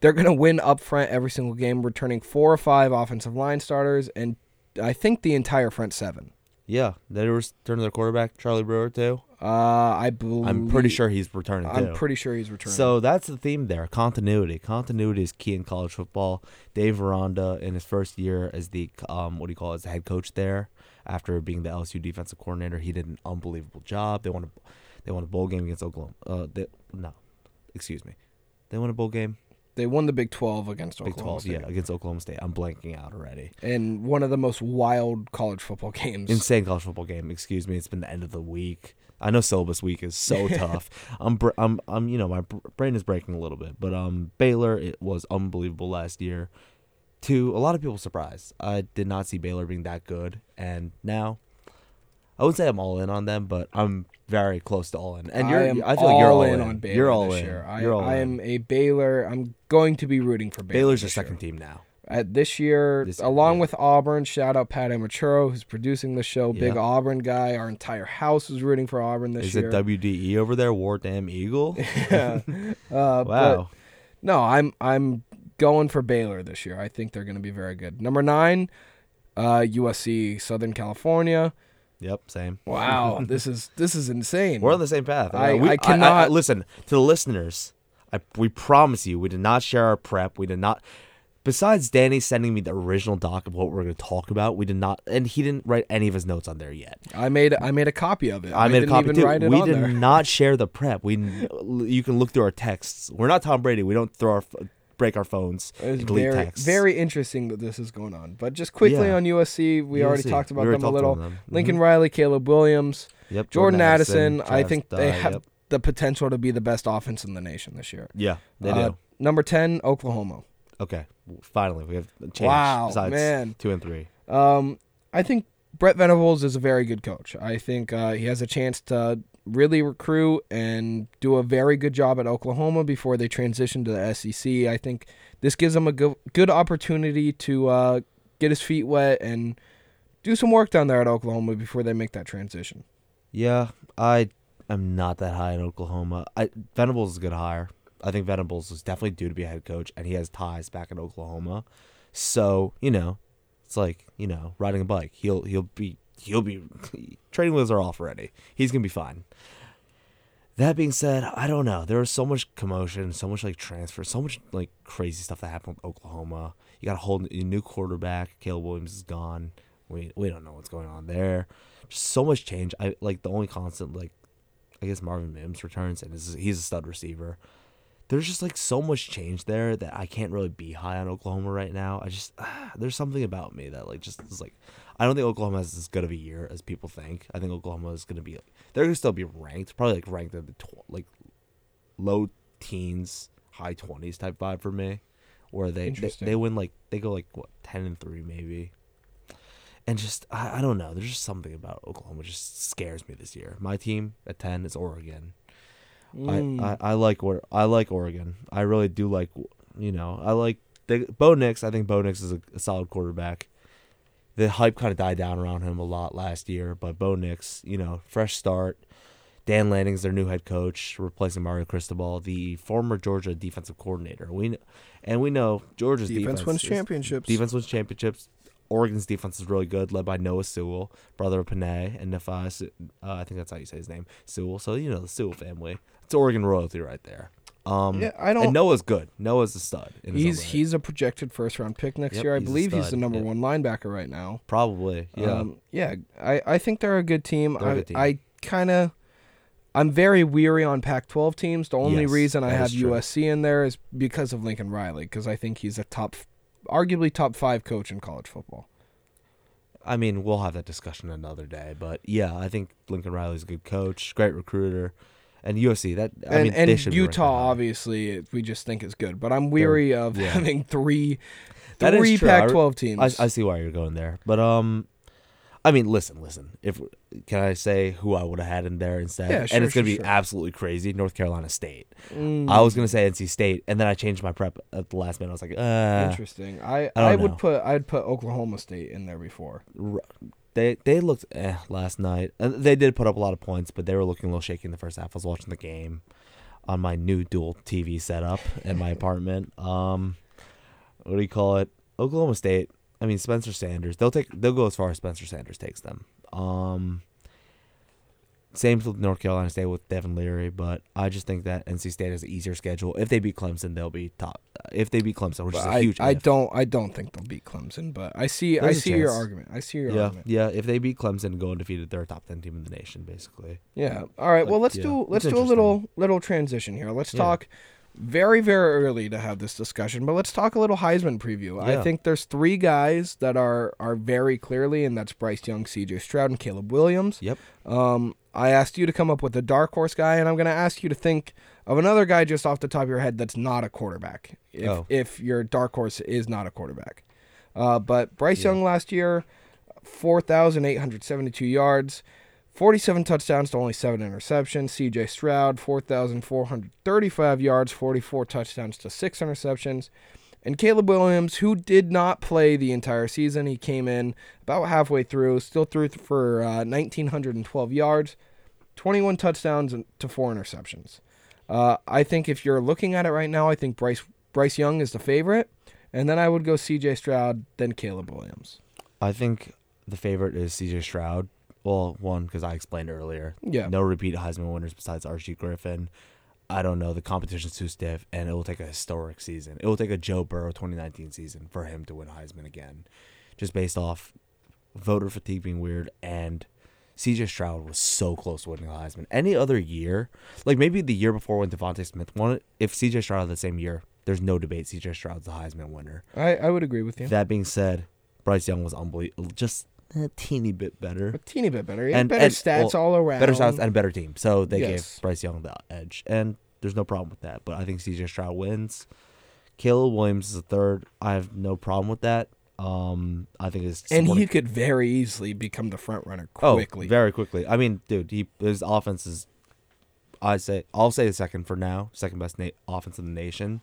Speaker 5: They're going to win up front every single game, returning four or five offensive line starters, and I think the entire front seven.
Speaker 6: Yeah, they were turning their quarterback Charlie Brewer too.
Speaker 5: Uh, I believe.
Speaker 6: I'm pretty sure he's returning too.
Speaker 5: I'm pretty sure he's returning.
Speaker 6: So that's the theme there. Continuity. Continuity is key in college football. Dave Aranda, in his first year as the um, what do you call it, as the head coach there, after being the LSU defensive coordinator, he did an unbelievable job. They won a, they won a bowl game against Oklahoma. Uh, they, no, excuse me, they won a bowl game.
Speaker 5: They won the Big 12 against
Speaker 6: Big
Speaker 5: Oklahoma
Speaker 6: Twelve, yeah,
Speaker 5: State.
Speaker 6: against Oklahoma State. I'm blanking out already.
Speaker 5: and one of the most wild college football games.
Speaker 6: Insane college football game. Excuse me. It's been the end of the week. I know syllabus week is so tough. I'm, br- I'm, I'm, you know, my brain is breaking a little bit. But um, Baylor, it was unbelievable last year. To a lot of people's surprise, I did not see Baylor being that good, and now, I wouldn't say I'm all in on them, but I'm very close to all in. And you're,
Speaker 5: I am
Speaker 6: I feel like you're all
Speaker 5: in
Speaker 6: in.
Speaker 5: on Baylor
Speaker 6: you're all
Speaker 5: this
Speaker 6: in.
Speaker 5: year. I,
Speaker 6: you're all
Speaker 5: I
Speaker 6: in.
Speaker 5: am a Baylor. I'm going to be rooting for Baylor.
Speaker 6: Baylor's your
Speaker 5: year.
Speaker 6: second team now.
Speaker 5: At this year,
Speaker 6: This
Speaker 5: along
Speaker 6: yeah.
Speaker 5: with Auburn, shout out Pat Amaturo, who's producing the show. Big
Speaker 6: Yeah.
Speaker 5: Auburn guy. Our entire house is rooting for Auburn this
Speaker 6: Is
Speaker 5: year.
Speaker 6: Is it WDE over there? War Damn Eagle.
Speaker 5: uh, but
Speaker 6: wow.
Speaker 5: no, I'm I'm going for Baylor this year. I think they're going to be very good. Number nine, uh, USC, Southern California.
Speaker 6: Yep. Same.
Speaker 5: Wow, this is this is insane.
Speaker 6: We're on the same path.
Speaker 5: I-
Speaker 6: we,
Speaker 5: I cannot-
Speaker 6: listen to the listeners. I, we promise you, we did not share our prep. We did not. Besides Danny sending me the original doc of what we're going to talk about, we did not, and he didn't write any of his notes on there yet.
Speaker 5: I made I made a copy of it.
Speaker 6: I, made a copy
Speaker 5: even
Speaker 6: too.
Speaker 5: Write it
Speaker 6: we did
Speaker 5: there.
Speaker 6: not share the prep. We, you can look through our texts. We're not Tom Brady. We don't throw our, break our phones, and delete
Speaker 5: very,
Speaker 6: texts.
Speaker 5: very interesting that this is going on. But just quickly
Speaker 6: Yeah.
Speaker 5: on USC, we already talked about
Speaker 6: We
Speaker 5: them a little.
Speaker 6: them.
Speaker 5: Lincoln Riley, Caleb Williams,
Speaker 6: Yep.
Speaker 5: Jordan, Addison. I think they
Speaker 6: Dye,
Speaker 5: have
Speaker 6: yep.
Speaker 5: the potential to be the best offense in the nation this year.
Speaker 6: Yeah, they
Speaker 5: Uh,
Speaker 6: do.
Speaker 5: Number ten, Oklahoma.
Speaker 6: Okay, finally we have a change.
Speaker 5: Wow,
Speaker 6: besides
Speaker 5: man.
Speaker 6: two and three.
Speaker 5: Um, I think Brent Venables is a very good coach. I think uh, he has a chance to really recruit and do a very good job at Oklahoma before they transition to the SEC. I think this gives him a go- good opportunity to uh, get his feet wet and do some work down there at Oklahoma before they make that transition.
Speaker 6: Yeah, I am not that high in Oklahoma. I Venables is a good hire. I think Venables is definitely due to be a head coach, and he has ties back in Oklahoma. So you know, it's like you know riding a bike. He'll he'll be he'll be training wheels are off already. He's gonna be fine. That being said, I don't know. There was so much commotion, so much like transfer, so much like crazy stuff that happened with Oklahoma. You got a whole new quarterback. Caleb Williams is gone. We we don't know what's going on there. Just so much change. I like the only constant like I guess Marvin Mims returns and is he's a stud receiver. There's just like so much change there that I can't really be high on Oklahoma right now. I just ah, there's something about me that like just is like I don't think Oklahoma has as good of a year as people think. I think Oklahoma is gonna be they're gonna still be ranked, probably like ranked at the tw- like low teens, high twenties type vibe for me, where they, they they win like they go like what ten and three maybe, and just I, I don't know. There's just something about Oklahoma just scares me this year. My team at ten is Oregon.
Speaker 5: Mm.
Speaker 6: I, I I like or I like Oregon. I really do like you know I like the Bo Nix. I think Bo Nix is a, a solid quarterback. The hype kind of died down around him a lot last year, but Bo Nix, you know, fresh start. Dan Lanning's their new head coach, replacing Mario Cristobal, the former Georgia defensive coordinator. We and we know Georgia's
Speaker 5: Defense
Speaker 6: defense,
Speaker 5: wins
Speaker 6: is-
Speaker 5: championships.
Speaker 6: Defense wins championships. Oregon's defense is really good, led by Noah Sewell, brother of Penei, and Nephi. Uh, I think that's how you say his name, Sewell. So you know the Sewell family. It's Oregon royalty right there. Um,
Speaker 5: Yeah, I don't-
Speaker 6: And Noah's good. Noah's a stud.
Speaker 5: He's he's a projected first round pick next
Speaker 6: Yep,
Speaker 5: year. I
Speaker 6: he's
Speaker 5: believe he's the number
Speaker 6: yep.
Speaker 5: one linebacker right now.
Speaker 6: probably yeah.
Speaker 5: Um, yeah, I, I think they're a good team.
Speaker 6: They're
Speaker 5: I,
Speaker 6: good team.
Speaker 5: I kind of, I'm very weary on Pac-12 teams. The only
Speaker 6: Yes,
Speaker 5: reason I have. USC in there is because of Lincoln Riley, because I think he's a top, arguably top five coach in college football.
Speaker 6: I mean, we'll have that discussion another day. But yeah, I think Lincoln Riley's a good coach, great recruiter, and USC. That I
Speaker 5: and
Speaker 6: mean,
Speaker 5: and
Speaker 6: they should be ranked
Speaker 5: Utah, obviously, we just think is good. But I'm weary of
Speaker 6: yeah.
Speaker 5: having three,
Speaker 6: That
Speaker 5: three
Speaker 6: true. I re-
Speaker 5: Pac-12 teams.
Speaker 6: I, I see why you're going there, but um, I mean, listen, listen. If can I say who I would have had in there instead?
Speaker 5: Yeah, sure,
Speaker 6: and it's gonna
Speaker 5: sure,
Speaker 6: be
Speaker 5: sure.
Speaker 6: absolutely crazy. North Carolina State.
Speaker 5: Mm.
Speaker 6: I was gonna say NC State, and then I changed my prep at the last minute. I was like, uh,
Speaker 5: Interesting. I
Speaker 6: I
Speaker 5: I, would put I'd put Oklahoma State in there before.
Speaker 6: r- they they looked eh last night. And they did put up a lot of points, but they were looking a little shaky in the first half. I was watching the game on my new dual TV setup in my apartment. Um, what do you call it? Oklahoma State. I mean Spencer Sanders. They'll take. They'll go as far as Spencer Sanders takes them. Um. Same with North Carolina State with Devin Leary, but I just think that NC State has an easier schedule. If they beat Clemson, they'll be top. Uh, if they beat Clemson, which is a
Speaker 5: I,
Speaker 6: huge.
Speaker 5: I
Speaker 6: if.
Speaker 5: don't I don't think they'll beat Clemson, but I see I
Speaker 6: There's a
Speaker 5: see your argument. I see your
Speaker 6: Yeah,
Speaker 5: argument.
Speaker 6: yeah. If they beat Clemson and go undefeated, they're a top ten team in the nation, basically.
Speaker 5: Yeah. All right. Well, let's
Speaker 6: yeah,
Speaker 5: do let's do a little little transition here. Let's
Speaker 6: Yeah.
Speaker 5: talk very very early to have this discussion, but let's talk a little Heisman preview. I think there's three guys that are are very clearly, and that's Bryce Young, C.J. Stroud, and Caleb Williams.
Speaker 6: Yep.
Speaker 5: Um, I asked you to come up with a dark horse guy, and I'm going to ask you to think of another guy just off the top of your head that's not a quarterback. If
Speaker 6: Oh.
Speaker 5: if your dark horse is not a quarterback, uh, but Bryce Young last year, four thousand eight hundred seventy-two yards. 47 touchdowns to only 7 interceptions. CJ Stroud, 4,435 yards, 44 touchdowns to 6 interceptions. And Caleb Williams, who did not play the entire season, he came in about halfway through, still threw for uh, 1,912 yards, 21 touchdowns, to 4 interceptions. Uh, I think if you're looking at it right now, I think Bryce Bryce Young is the favorite. And then I would go CJ Stroud, then Caleb Williams.
Speaker 6: I think the favorite is CJ Stroud. Well, one because I explained earlier.
Speaker 5: Yeah.
Speaker 6: No repeat Heisman winners besides Archie Griffin. I don't know. The competition's too stiff, and it will take a historic season. It will take a Joe Burrow 2019 season for him to win Heisman again, just based off voter fatigue being weird and CJ Stroud was so close to winning the Heisman. Any other year, like maybe the year before when DeVonta Smith won it, if CJ Stroud had the same year, there's no debate. CJ Stroud's the Heisman winner.
Speaker 5: I, I would agree with you.
Speaker 6: That being said, Bryce Young was unbelievable, just a teeny bit better.
Speaker 5: a teeny bit better. Yeah,
Speaker 6: And-
Speaker 5: better
Speaker 6: and,
Speaker 5: stats
Speaker 6: well,
Speaker 5: all around.
Speaker 6: Better stats and a better team. So they
Speaker 5: Yes.
Speaker 6: gave Bryce Young the edge. And there's no problem with that. But I think CJ Stroud wins. Caleb Williams is the third. I have no problem with that. Um, I think it's
Speaker 5: and he could very easily become the front runner quickly.
Speaker 6: Oh, very quickly. I mean, dude, he his offense is. I say I'll say the second for now, second best na- offense in the nation.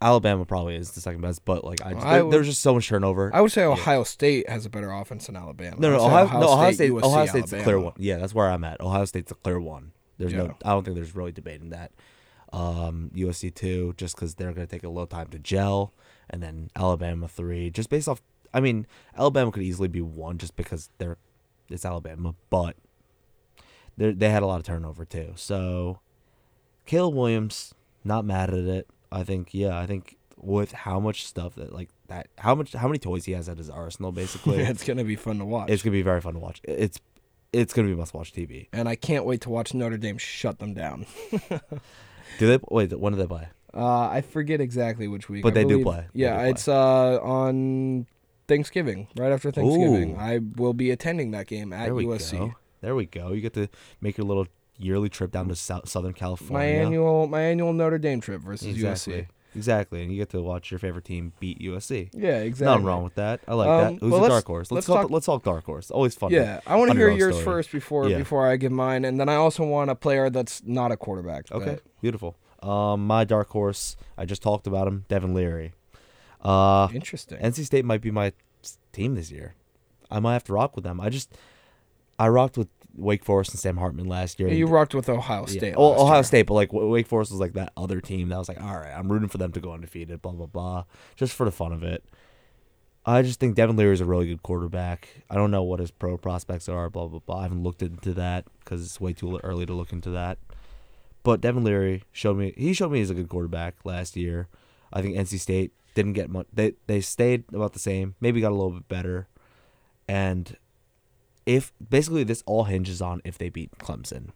Speaker 6: Alabama probably is the second best, but like I, just,
Speaker 5: I would-
Speaker 6: there's just so much turnover.
Speaker 5: I would say Ohio State has a better offense than Alabama.
Speaker 6: no, no,
Speaker 5: say
Speaker 6: Ohio, no, Ohio State, Ohio State's a clear one. Yeah, that's where I'm at. Ohio State's a clear one. There's
Speaker 5: Yeah.
Speaker 6: no, I don't think there's really debating that. Um, USC two, just because they're gonna take a little time to gel, and then Alabama three, just based off. I mean, Alabama could easily be one, just because they're it's Alabama, but they they had a lot of turnover too. So, Caleb Williams, not mad at it. I think, yeah, I think with how much stuff that like that, how much, how many toys he has at his arsenal, basically,
Speaker 5: it's gonna be fun to watch.
Speaker 6: it's gonna be very fun to watch. It's it's gonna be must watch TV.
Speaker 5: and I can't wait to watch Notre Dame shut them down.
Speaker 6: Do they wait? When do they play?
Speaker 5: Uh, I forget exactly which week,
Speaker 6: But
Speaker 5: I
Speaker 6: they do play. They
Speaker 5: Yeah,
Speaker 6: do play.
Speaker 5: it's uh on Thanksgiving, right after Thanksgiving.
Speaker 6: Ooh.
Speaker 5: I will be attending that game at
Speaker 6: There we
Speaker 5: USC.
Speaker 6: go. There we go. You get to make your little yearly trip down to South, Southern
Speaker 5: My
Speaker 6: California.
Speaker 5: annual my annual Notre Dame trip versus
Speaker 6: exactly.
Speaker 5: USC.
Speaker 6: Exactly, and you get to watch your favorite team beat USC.
Speaker 5: Yeah, exactly.
Speaker 6: Nothing wrong with that. I like
Speaker 5: Um,
Speaker 6: that. Who's
Speaker 5: well,
Speaker 6: a dark horse? Let's,
Speaker 5: let's
Speaker 6: talk,
Speaker 5: talk-
Speaker 6: Let's talk dark horse. Always fun.
Speaker 5: Yeah, I want to hear yours
Speaker 6: story.
Speaker 5: first before
Speaker 6: Yeah.
Speaker 5: before I give mine, and then I also want a player that's not a quarterback.
Speaker 6: Okay,
Speaker 5: that-
Speaker 6: beautiful. Um, my dark horse. I just talked about him, Devin Leary. Uh,
Speaker 5: interesting.
Speaker 6: NC State might be my team this year. I might have to rock with them. I just, I rocked with Wake Forest and Sam Hartman last year.
Speaker 5: Yeah, you rocked with Ohio State. Last
Speaker 6: Ohio
Speaker 5: year.
Speaker 6: State, but like Wake Forest was like that other team that was like, all right, I'm rooting for them to go undefeated. Blah blah blah, just for the fun of it. I just think Devin Leary is a really good quarterback. I don't know what his pro prospects are. Blah blah blah. I haven't looked into that because it's way too early to look into that. But Devin Leary showed me he showed me he's a good quarterback last year. I think NC State didn't get much. They they stayed about the same. Maybe got a little bit better. And if basically this all hinges on if they beat Clemson.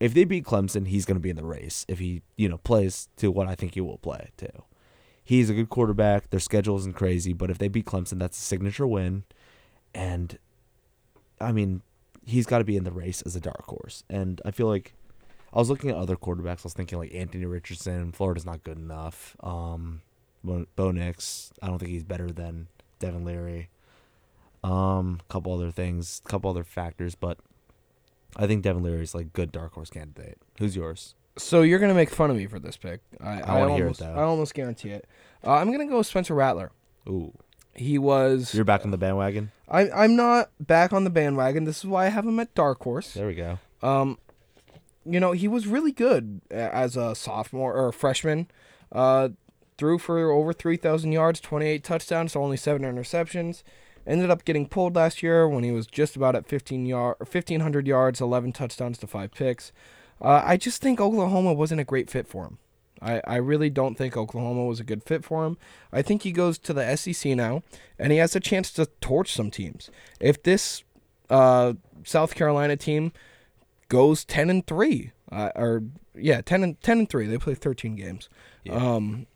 Speaker 6: If they beat Clemson, he's going to be in the race. If he, you know, plays to what I think he will play to. He's a good quarterback. Their schedule isn't crazy, but if they beat Clemson, that's a signature win. And I mean, he's got to be in the race as a dark horse. And I feel like I was looking at other quarterbacks. I was thinking like Anthony Richardson. Florida's not good enough. Um, Bo Nix. I don't think he's better than Devin Leary. Um, a couple other things, a couple other factors, but I think Devin Leary is like good dark horse candidate. Who's yours?
Speaker 5: So you're gonna make fun of me for this pick. I,
Speaker 6: I wanna hear it,
Speaker 5: almost,
Speaker 6: though.
Speaker 5: I almost guarantee it. Uh, I'm gonna go with Spencer Rattler.
Speaker 6: Ooh,
Speaker 5: He was.
Speaker 6: you're back on the bandwagon.
Speaker 5: I, I'm not back on the bandwagon. This is why I have him at dark horse.
Speaker 6: There we go.
Speaker 5: Um, you know, he was really good as a sophomore or a freshman. Uh, threw for over 3,000 yards, 28 touchdowns, so only seven interceptions. Ended up getting pulled last year when he was just about at 15 yard, 1,500 yards, 11 touchdowns to five picks. Uh, I just think Oklahoma wasn't a great fit for him. I, I really don't think Oklahoma was a good fit for him. I think he goes to the SEC now, and he has a chance to torch some teams. If this uh, South Carolina team goes 10 and 3 uh, or yeah 10 and 10 and 3 they play 13 games um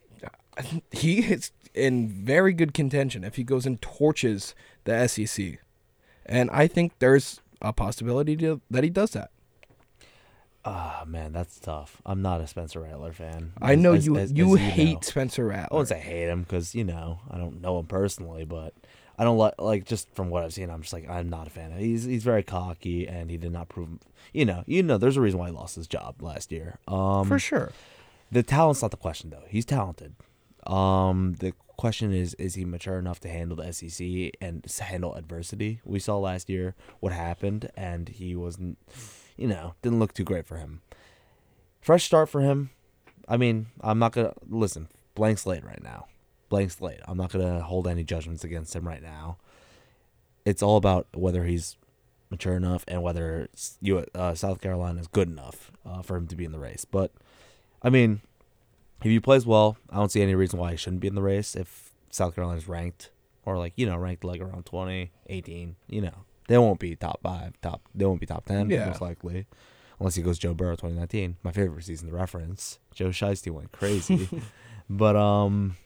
Speaker 5: he is in very good contention if he goes and torches the SEC and I think there's a possibility to, that he does that
Speaker 6: Ah, man, that's tough. I'm not a Spencer Rattler fan.
Speaker 5: I
Speaker 6: as-
Speaker 5: know
Speaker 6: as-
Speaker 5: you
Speaker 6: as-
Speaker 5: you
Speaker 6: as
Speaker 5: hate
Speaker 6: know.
Speaker 5: Spencer
Speaker 6: I
Speaker 5: Rattler
Speaker 6: wouldn't say hate him because you know I don't know him personally, but I don't like like just from what I've seen, I'm just like I'm not a fan. He's he's very cocky and he did not prove. You know, you know, there's a reason why he lost his job last year. Um,
Speaker 5: for sure
Speaker 6: the talent's not the question though. He's talented. Um, the question is, is he mature enough to handle the SEC and handle adversity? We saw last year what happened, and he wasn't, you know, didn't look too great for him. Fresh start for him. I mean, I'm not gonna listen. Blank slate right now. Blank slate. I'm not gonna hold any judgments against him right now. It's all about whether he's mature enough and whether uh, South Carolina is good enough uh, for him to be in the race. But I mean, if he plays well, I don't see any reason why he shouldn't be in the race. If South Carolina's ranked or like you know ranked like around 20, 18, you know they won't be top five, top they won't be top ten
Speaker 5: Yeah.
Speaker 6: most likely, unless he goes Joe Burrow 2019, my favorite season to reference. Joe Shiesty went crazy, but um,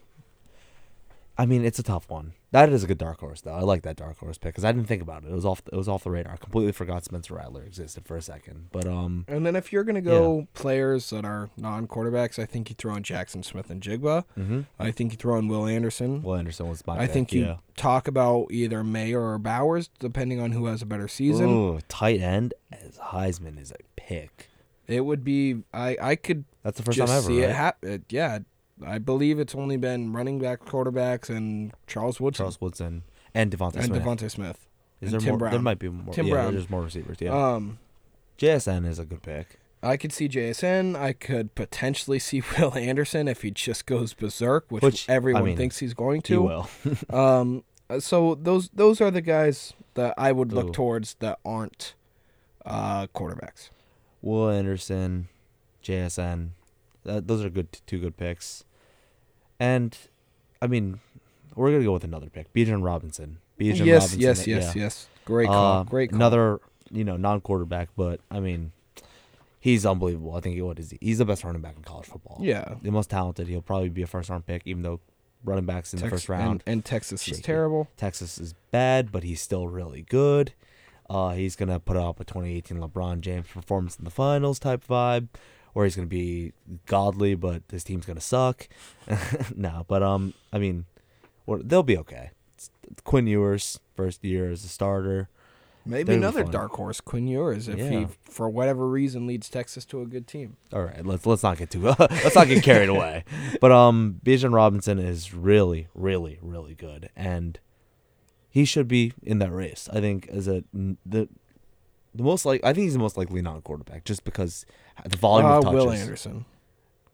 Speaker 6: I mean it's a tough one. That is a good dark horse though. I like that dark horse pick because I didn't think about it. It was off it was off the radar. I completely forgot Spencer Rattler existed for a second, but um.
Speaker 5: and then if you're gonna go players that are non-quarterbacks I think you throw in Jaxon Smith-Njigba
Speaker 6: hmm
Speaker 5: I think you throw in Will Anderson
Speaker 6: Will Anderson was my
Speaker 5: I
Speaker 6: pick,
Speaker 5: think you
Speaker 6: yeah.
Speaker 5: talk about either Mayer or Bowers, depending on who has a better season.
Speaker 6: Ooh, tight end as Heisman is a pick.
Speaker 5: It would be I I could
Speaker 6: That's the first time ever.
Speaker 5: see
Speaker 6: right?
Speaker 5: it happen. Yeah, I believe it's only been running back, quarterbacks, and Charles Woodson
Speaker 6: Charles Woodson and DeVonta
Speaker 5: and
Speaker 6: Smith.
Speaker 5: DeVonta Smith.
Speaker 6: is
Speaker 5: and
Speaker 6: there
Speaker 5: Tim
Speaker 6: more? There might be more.
Speaker 5: Tim
Speaker 6: yeah,
Speaker 5: Brown.
Speaker 6: There's more receivers. Yeah.
Speaker 5: Um,
Speaker 6: JSN is a good pick.
Speaker 5: I could see JSN. I could potentially see Will Anderson if he just goes berserk, which,
Speaker 6: Which, I
Speaker 5: everyone
Speaker 6: mean,
Speaker 5: thinks he's going
Speaker 6: He
Speaker 5: to.
Speaker 6: will.
Speaker 5: Um, so those those are the guys that I would look
Speaker 6: Ooh.
Speaker 5: towards that aren't uh, quarterbacks.
Speaker 6: Will Anderson, JSN. Those are good. Two good picks. And, I mean, we're gonna go with another pick. Bijan Robinson. Bijan
Speaker 5: yes,
Speaker 6: Robinson.
Speaker 5: yes, yes,
Speaker 6: yeah.
Speaker 5: yes. Great call.
Speaker 6: Uh,
Speaker 5: Great call.
Speaker 6: Another, you know, non-quarterback, but I mean, he's unbelievable. I think what is he? He's the best running back in college football.
Speaker 5: Yeah.
Speaker 6: the most talented. He'll probably be a first-round pick, even though running backs in the first round.
Speaker 5: And, and Texas is terrible.
Speaker 6: Texas is bad, but he's still really good. Uh, he's gonna put up a 2018 LeBron James performance in the finals type vibe, where he's gonna be godly, but his team's gonna suck. no, but um, I mean, they'll be okay. It's Quinn Ewers first year as a starter.
Speaker 5: Maybe
Speaker 6: That'd
Speaker 5: another dark horse, Quinn Ewers, if
Speaker 6: Yeah.
Speaker 5: he, for whatever reason, leads Texas to a good team.
Speaker 6: All right, let's let's not get too let's not get carried away. But um, Bijan Robinson is really, really, really good, and he should be in that race. I think as a the the most like I think he's the most likely non-quarterback just because the volume
Speaker 5: Uh,
Speaker 6: of touches.
Speaker 5: Will Anderson.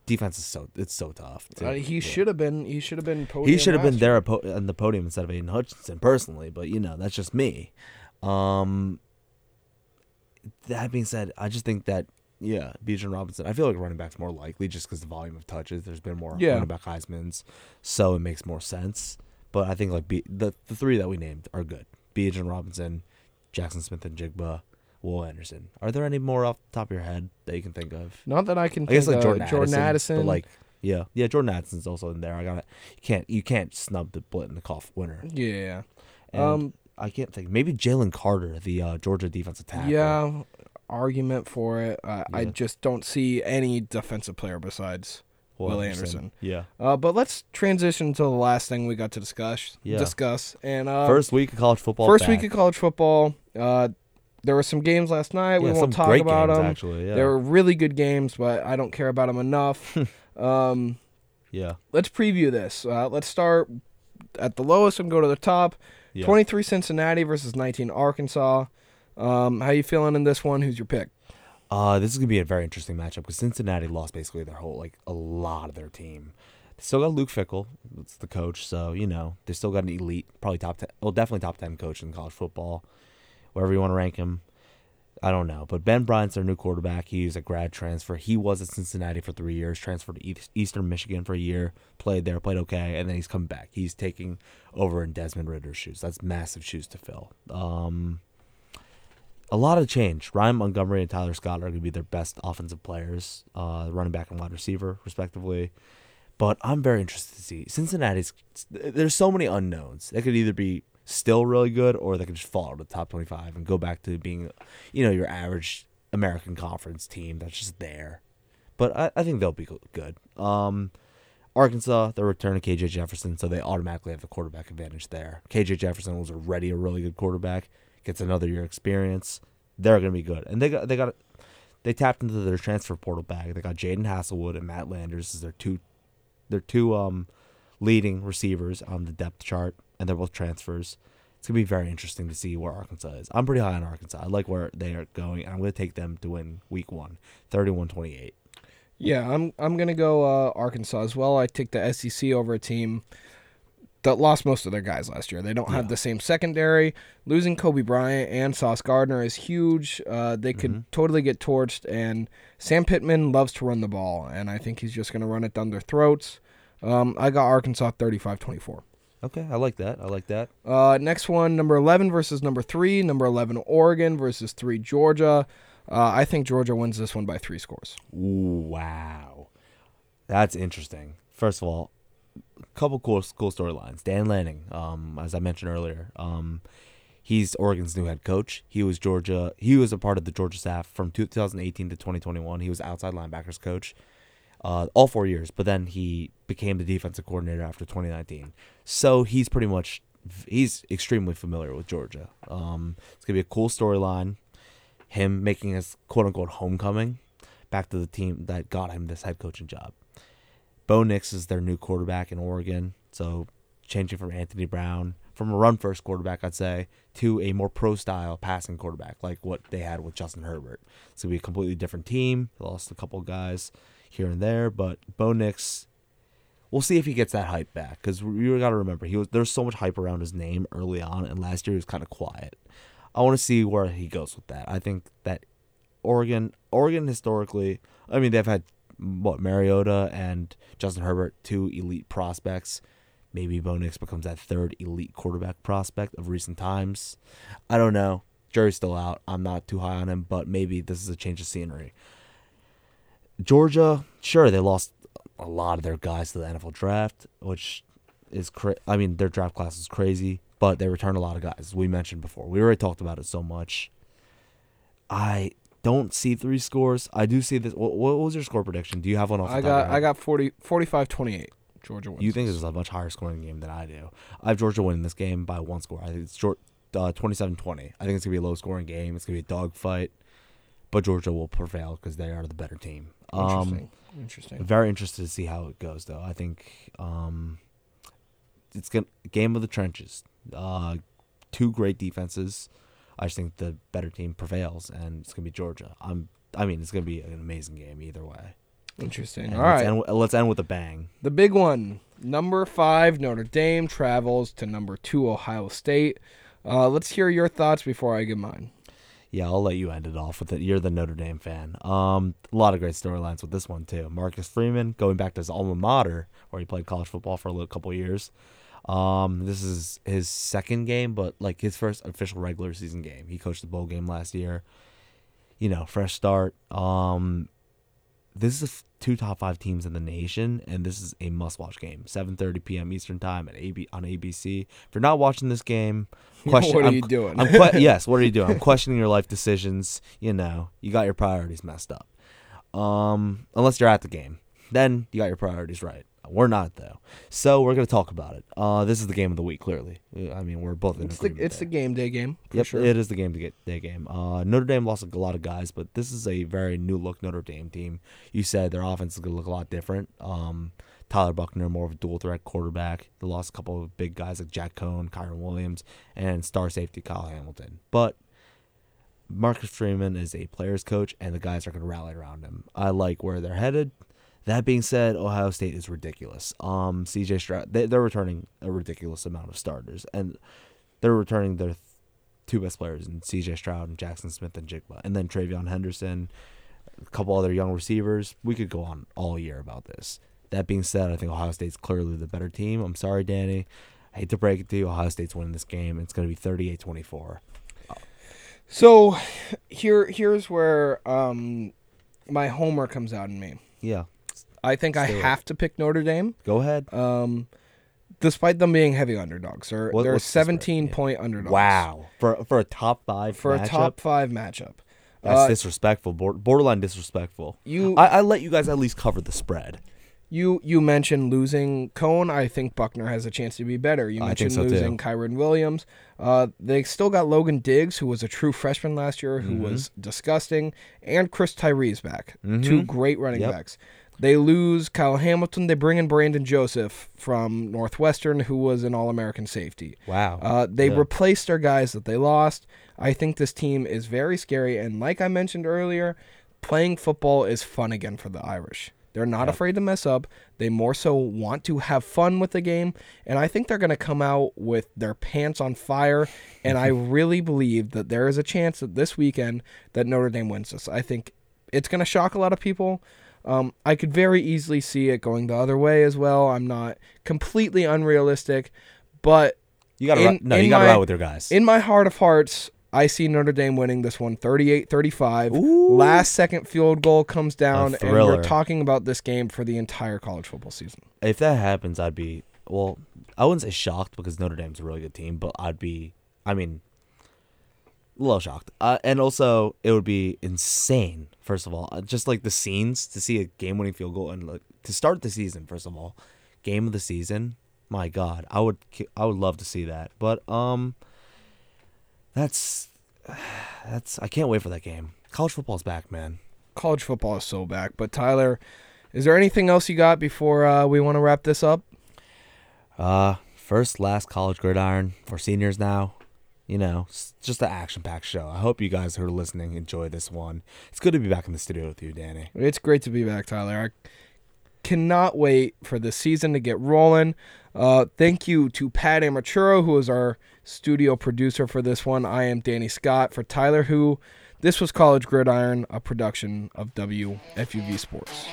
Speaker 6: Defense is so it's so tough. to-
Speaker 5: Uh, he
Speaker 6: yeah.
Speaker 5: should have been. He should have been.
Speaker 6: He should have been there at po- on the podium instead of Aidan Hutchinson personally, but you know that's just me. Um, that being said, I just think that yeah, Bijan Robinson. I feel like running back's more likely just because the volume of touches. There's been more
Speaker 5: Yeah.
Speaker 6: running back Heisman's, so it makes more sense. But I think like B- the the three that we named are good. Bijan Robinson, Jaxon Smith-Njigba, Will Anderson. Are there any more off the top of your head that you can think of?
Speaker 5: Not that I can.
Speaker 6: I guess like
Speaker 5: of.
Speaker 6: Jordan,
Speaker 5: Jordan
Speaker 6: Addison, but like yeah, yeah, Jordan Addison's also in there. I got it. You can't you can't snub the Biletnikoff winner.
Speaker 5: yeah.
Speaker 6: And
Speaker 5: Um.
Speaker 6: I can't think. Maybe Jalen Carter, the uh, Georgia defensive tackle.
Speaker 5: Yeah. Argument for it. Uh, I
Speaker 6: Yeah.
Speaker 5: just don't see any defensive player besides Will Anderson.
Speaker 6: Yeah.
Speaker 5: Uh, but let's transition to the last thing we got to discuss.
Speaker 6: Yeah.
Speaker 5: Discuss and uh,
Speaker 6: First week of college football.
Speaker 5: first
Speaker 6: back.
Speaker 5: week of college football. There were some games last night. we
Speaker 6: Yeah,
Speaker 5: won't talk about
Speaker 6: games,
Speaker 5: them.
Speaker 6: actually, yeah.
Speaker 5: They were really good games, but I don't care about them enough. um,
Speaker 6: Yeah.
Speaker 5: let's preview this. Uh, let's start at the lowest and go to the top.
Speaker 6: Yeah.
Speaker 5: 23 Cincinnati versus 19 Arkansas. Um, how you feeling in this one? Who's your pick?
Speaker 6: Uh, this is gonna be a very interesting matchup because Cincinnati lost basically their whole like a lot of their team. They still got Luke Fickell, that's the coach, so you know they still got an elite, probably top ten, well definitely top ten coach in college football, wherever you want to rank him. I don't know, but Ben Bryant's their new quarterback. He's a grad transfer. He was at Cincinnati for three years, transferred to East- Eastern Michigan for a year, played there, played okay, and then he's come back. He's taking over in Desmond Ridder's shoes. That's massive shoes to fill. Um, a lot of change. Ryan Montgomery and Tyler Scott are going to be their best offensive players, uh, running back and wide receiver, respectively. But I'm very interested to see Cincinnati's. There's so many unknowns. They could either be still really good, or they can just fall out of the top 25 and go back to being, you know, your average American Conference team that's just there. But I, I think they'll be good. Um, Arkansas, they're returning KJ Jefferson, so they automatically have the quarterback advantage there. KJ Jefferson was already a really good quarterback, gets another year experience. They're going to be good, and they got they got they tapped into their transfer portal bag. They got Jadon Haselwood and Matt Landers as their two their two um leading receivers on the depth chart, and they're both transfers. It's gonna be very interesting to see where Arkansas is. I'm pretty high on Arkansas. I like where they are going, I'm gonna take them to win Week One, 31-28.
Speaker 5: Yeah, I'm I'm gonna go uh, Arkansas as well. I take the SEC over a team that lost most of their guys last year. They don't have the same secondary. Losing Coby Bryant and Sauce Gardner is huge. Uh, they could
Speaker 6: Mm-hmm.
Speaker 5: totally get torched. And Sam Pittman loves to run the ball, and I think he's just gonna run it down their throats. Um, I got Arkansas 35-24.
Speaker 6: Okay, I like that. I like that.
Speaker 5: Uh, next one, number 11 versus number 3. Number 11, Oregon versus 3, Georgia. Uh, I think Georgia wins this one by three scores.
Speaker 6: Wow, that's interesting. First of all, a couple cool cool storylines. Dan Lanning, um, as I mentioned earlier, um, he's Oregon's new head coach. He was Georgia. He was a part of the Georgia staff from 2018 to 2021. He was outside linebackers coach. Uh, all four years, but then he became the defensive coordinator after 2019. So he's pretty much he's extremely familiar with Georgia. Um, it's gonna be a cool storyline. Him making his quote unquote homecoming back to the team that got him this head coaching job. Bo Nix is their new quarterback in Oregon, so changing from Anthony Brown from a run first quarterback, I'd say, to a more pro style passing quarterback like what they had with Justin Herbert. It's gonna be a completely different team. They lost a couple guys here and there, but Bo Nix, we'll see if he gets that hype back because we got to remember he was there's so much hype around his name early on, and last year he was kind of quiet. I want to see where he goes with that. I think that Oregon, Oregon historically, I mean they've had what Mariota and Justin Herbert, two elite prospects. Maybe Bo Nix becomes that third elite quarterback prospect of recent times. I don't know. Jury's still out. I'm not too high on him, but maybe this is a change of scenery. Georgia, sure, they lost a lot of their guys to the NFL draft, which is cra- I mean, their draft class is crazy, but they return a lot of guys. As we mentioned before, we already talked about it so much. I don't see three scores. I do see this. What, what was your score prediction? Do you have one off? The
Speaker 5: I got? I got 40, 45-28. Georgia wins.
Speaker 6: You think
Speaker 5: this.
Speaker 6: this is a much higher scoring game than I do. I have Georgia winning this game by one score. I think it's short, uh, 27-20. I think it's gonna be a low scoring game. It's gonna be a dogfight, but Georgia will prevail because they are the better team. Um,
Speaker 5: Interesting. Interesting.
Speaker 6: very interested to see how it goes, though. I think um, it's gonna game of the trenches. Uh, two great defenses. I just think the better team prevails, and it's gonna be Georgia. I'm. I mean, it's gonna be an amazing game either way.
Speaker 5: Interesting.
Speaker 6: And
Speaker 5: All
Speaker 6: let's
Speaker 5: right.
Speaker 6: End, let's end with a bang.
Speaker 5: The big one. Number five, Notre Dame travels to number two, Ohio State. Uh, let's hear your thoughts before I give mine.
Speaker 6: Yeah, I'll let you end it off with it. You're the Notre Dame fan. Um, a lot of great storylines with this one too. Marcus Freeman going back to his alma mater, where he played college football for a little couple years. Um, this is his second game, but like his first official regular season game. He coached the bowl game last year. You know, fresh start. Um, this is two top five teams in the nation, and this is a must-watch game. 7:30 p.m. Eastern time at AB on ABC. If you're not watching this game, question.
Speaker 5: What are
Speaker 6: I'm-
Speaker 5: you doing?
Speaker 6: I'm que- yes. What are you doing? I'm questioning your life decisions. You know, you got your priorities messed up. Um, unless you're at the game, then you got your priorities right. We're not though, so we're gonna talk about it. Uh, this is the game of the week. Clearly, Uh, I mean we're both in
Speaker 5: It's the
Speaker 6: agreement
Speaker 5: it's the game day game. For
Speaker 6: Yep,
Speaker 5: sure.
Speaker 6: it is the game day game. Uh, Notre Dame lost a lot of guys, but this is a very new look Notre Dame team. You said their offense is going to look a lot different. Um, Tyler Buchner, more of a dual threat quarterback. They lost a couple of big guys like Jack Coan, Kyren Williams, and star safety Kyle Hamilton. But Marcus Freeman is a player's coach, and the guys are going to rally around him. I like where they're headed. That being said, Ohio State is ridiculous. Um, CJ Stroud, they, they're returning a ridiculous amount of starters, and they're returning their th- two best players in CJ Stroud and Jaxon Smith-Njigba, and then TreVeyon Henderson, a couple other young receivers. We could go on all year about this. That being said, I think Ohio State's clearly the better team. I'm sorry, Danny. I hate to break it to you. Ohio State's winning this game. It's going to be 38 24.
Speaker 5: So here here's where um my homer comes out in me.
Speaker 6: Yeah.
Speaker 5: I think I
Speaker 6: Stay with
Speaker 5: have to pick Notre Dame.
Speaker 6: Go ahead.
Speaker 5: Um despite them being heavy underdogs. They're
Speaker 6: What-
Speaker 5: they're
Speaker 6: what's the spread?
Speaker 5: 17
Speaker 6: Yeah.
Speaker 5: point underdogs.
Speaker 6: wow. For for a top five
Speaker 5: For
Speaker 6: matchup,
Speaker 5: a top 5 matchup.
Speaker 6: that's
Speaker 5: Uh,
Speaker 6: disrespectful. Borderline disrespectful.
Speaker 5: You
Speaker 6: I, I let you guys at least cover the spread.
Speaker 5: You you mentioned losing Coan. I think Buchner has a chance to be better. You mentioned
Speaker 6: so, too.
Speaker 5: losing Kyren Williams. Uh, they still got Logan Diggs, who was a true freshman last year, who
Speaker 6: Mm-hmm.
Speaker 5: was disgusting, and Chris Tyree's back. Two great running
Speaker 6: Yep.
Speaker 5: backs. They lose Kyle Hamilton. They bring in Brandon Joseph from Northwestern, who was an All American safety.
Speaker 6: Wow.
Speaker 5: Uh, they
Speaker 6: Yeah.
Speaker 5: replaced their guys that they lost. I think this team is very scary. And like I mentioned earlier, playing football is fun again for the Irish. They're not afraid to mess up. They more so want to have fun with the game. And I think they're going to come out with their pants on fire. And I really believe that there is a chance that this weekend that Notre Dame wins this. I think it's going to shock a lot of people. Um, I could very easily see it going the other way as well. I'm not completely unrealistic, but
Speaker 6: you got to no. You got to ride with your guys.
Speaker 5: in my heart of hearts, I see Notre Dame winning this one 38-35.
Speaker 6: Ooh.
Speaker 5: Last second field goal comes down and we're talking about this game for the entire college football season.
Speaker 6: if that happens, I'd be well. I wouldn't say shocked because Notre Dame's a really good team, but I'd be. I mean, a little shocked. Uh, and also, it would be insane. First of all, Uh, just like the scenes to see a game-winning field goal and like to start the season. First of all, game of the season. My God, I would. I would love to see that. But um, that's that's. I can't wait for that game. College football's back, man.
Speaker 5: College football is so back. But Tyler, is there anything else you got before uh, we want to wrap this up?
Speaker 6: Uh, first, last college gridiron for seniors now. You know, just an action-packed show. I hope you guys who are listening enjoy this one. It's good to be back in the studio with you, Danny.
Speaker 5: It's great to be back, Tyler. I cannot wait for the season to get rolling. Uh, thank you to Pat Amaturo, who is our studio producer for this one. I am Danny Scott for Tyler, who this was College Gridiron, a production of WFUV Sports.